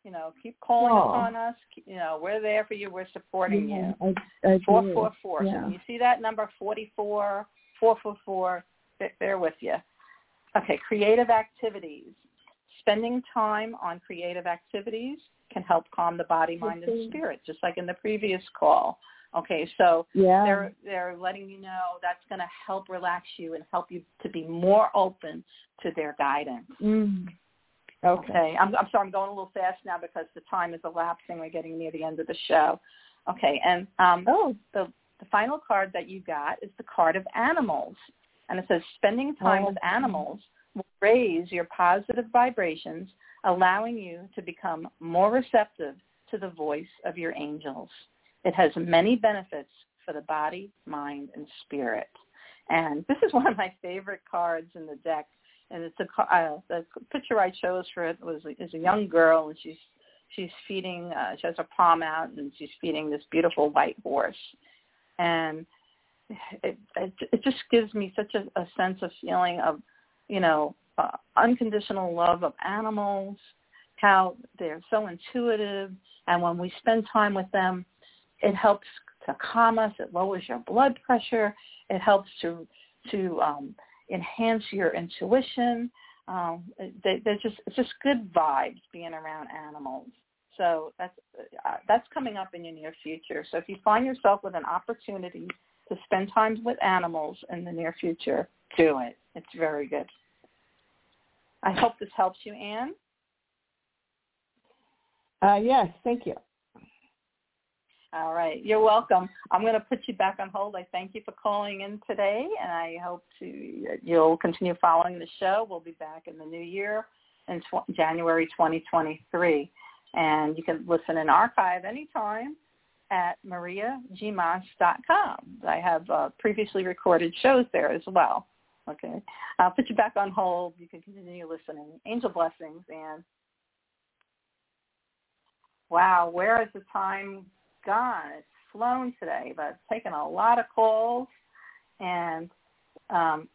You know, keep calling oh. upon us. You know, we're there for you. We're supporting yeah, you. I, I four, four, four. Yeah. So you see that number 44, 444, they're with you. Okay, creative activities. Spending time on creative activities can help calm the body, mind, and spirit, just like in the previous call. Okay, so yeah. they're they're letting you know that's going to help relax you and help you to be more open to their guidance. Mm. Okay, okay. I'm, I'm sorry, I'm going a little fast now because the time is elapsing. We're getting near the end of the show. Okay, and um, oh. the the final card that you got is the card of animals, and it says spending time oh. with animals raise your positive vibrations allowing you to become more receptive to the voice of your angels. It has many benefits for the body, mind, and spirit. And this is one of my favorite cards in the deck. And it's a uh, the picture I chose for it was is a young girl, and she's she's feeding. Uh, she has a palm out, and she's feeding this beautiful white horse. And it it, it just gives me such a, a sense of feeling of, you know, uh, unconditional love of animals, how they're so intuitive, and when we spend time with them, it helps to calm us. It lowers your blood pressure. It helps to to um, enhance your intuition. Um, they, they're just it's just good vibes being around animals. So that's uh, that's coming up in your near future. So if you find yourself with an opportunity to spend time with animals in the near future, do it. It's very good. I hope this helps you, Anne. Uh, yes, thank you. All right. You're welcome. I'm going to put you back on hold. I thank you for calling in today, and I hope to you'll continue following the show. We'll be back in the new year in tw- January 2023, and you can listen and archive anytime at mariagmaas.com. I have uh, previously recorded shows there as well. Okay. I'll put you back on hold. You can continue listening. Angel blessings, and wow, where has the time gone. It's flown today, but it's taken a lot of calls. And um,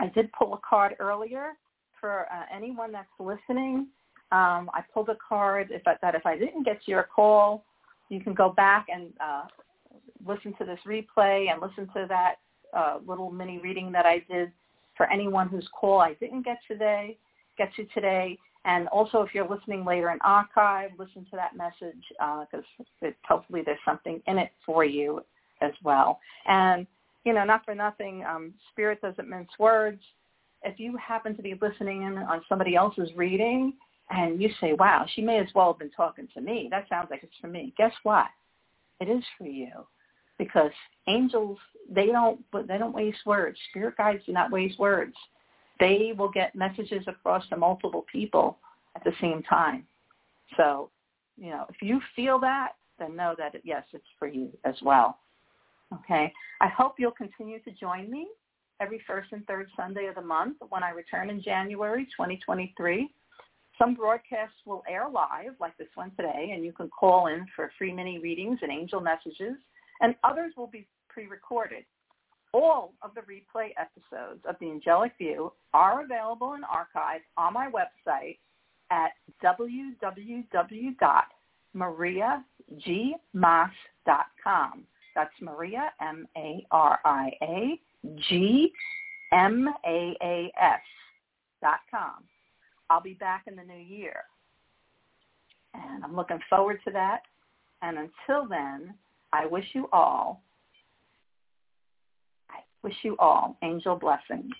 I did pull a card earlier for uh, anyone that's listening. Um, I pulled a card if I, that if I didn't get your call, you can go back and uh, listen to this replay and listen to that uh, little mini reading that I did for anyone whose call I didn't get today, get to today. And also, if you're listening later in archive, listen to that message because uh, hopefully there's something in it for you as well. And, you know, not for nothing, um, Spirit doesn't mince words. If you happen to be listening in on somebody else's reading and you say, wow, she may as well have been talking to me. That sounds like it's for me. Guess what? It is for you because angels, they don't, but they don't waste words. Spirit guides do not waste words they will get messages across to multiple people at the same time. So, you know, if you feel that, then know that, yes, it's for you as well. Okay. I hope you'll continue to join me every first and third Sunday of the month when I return in January 2023. Some broadcasts will air live, like this one today, and you can call in for free mini readings and angel messages, and others will be pre-recorded. All of the replay episodes of The Angelic View are available in archive on my website at www.mariagmaas.com. That's Maria, M-A-R-I-A, G, M-A-A-S dot com. I'll be back in the new year. And I'm looking forward to that. And until then, I wish you all I Wish you all angel blessings.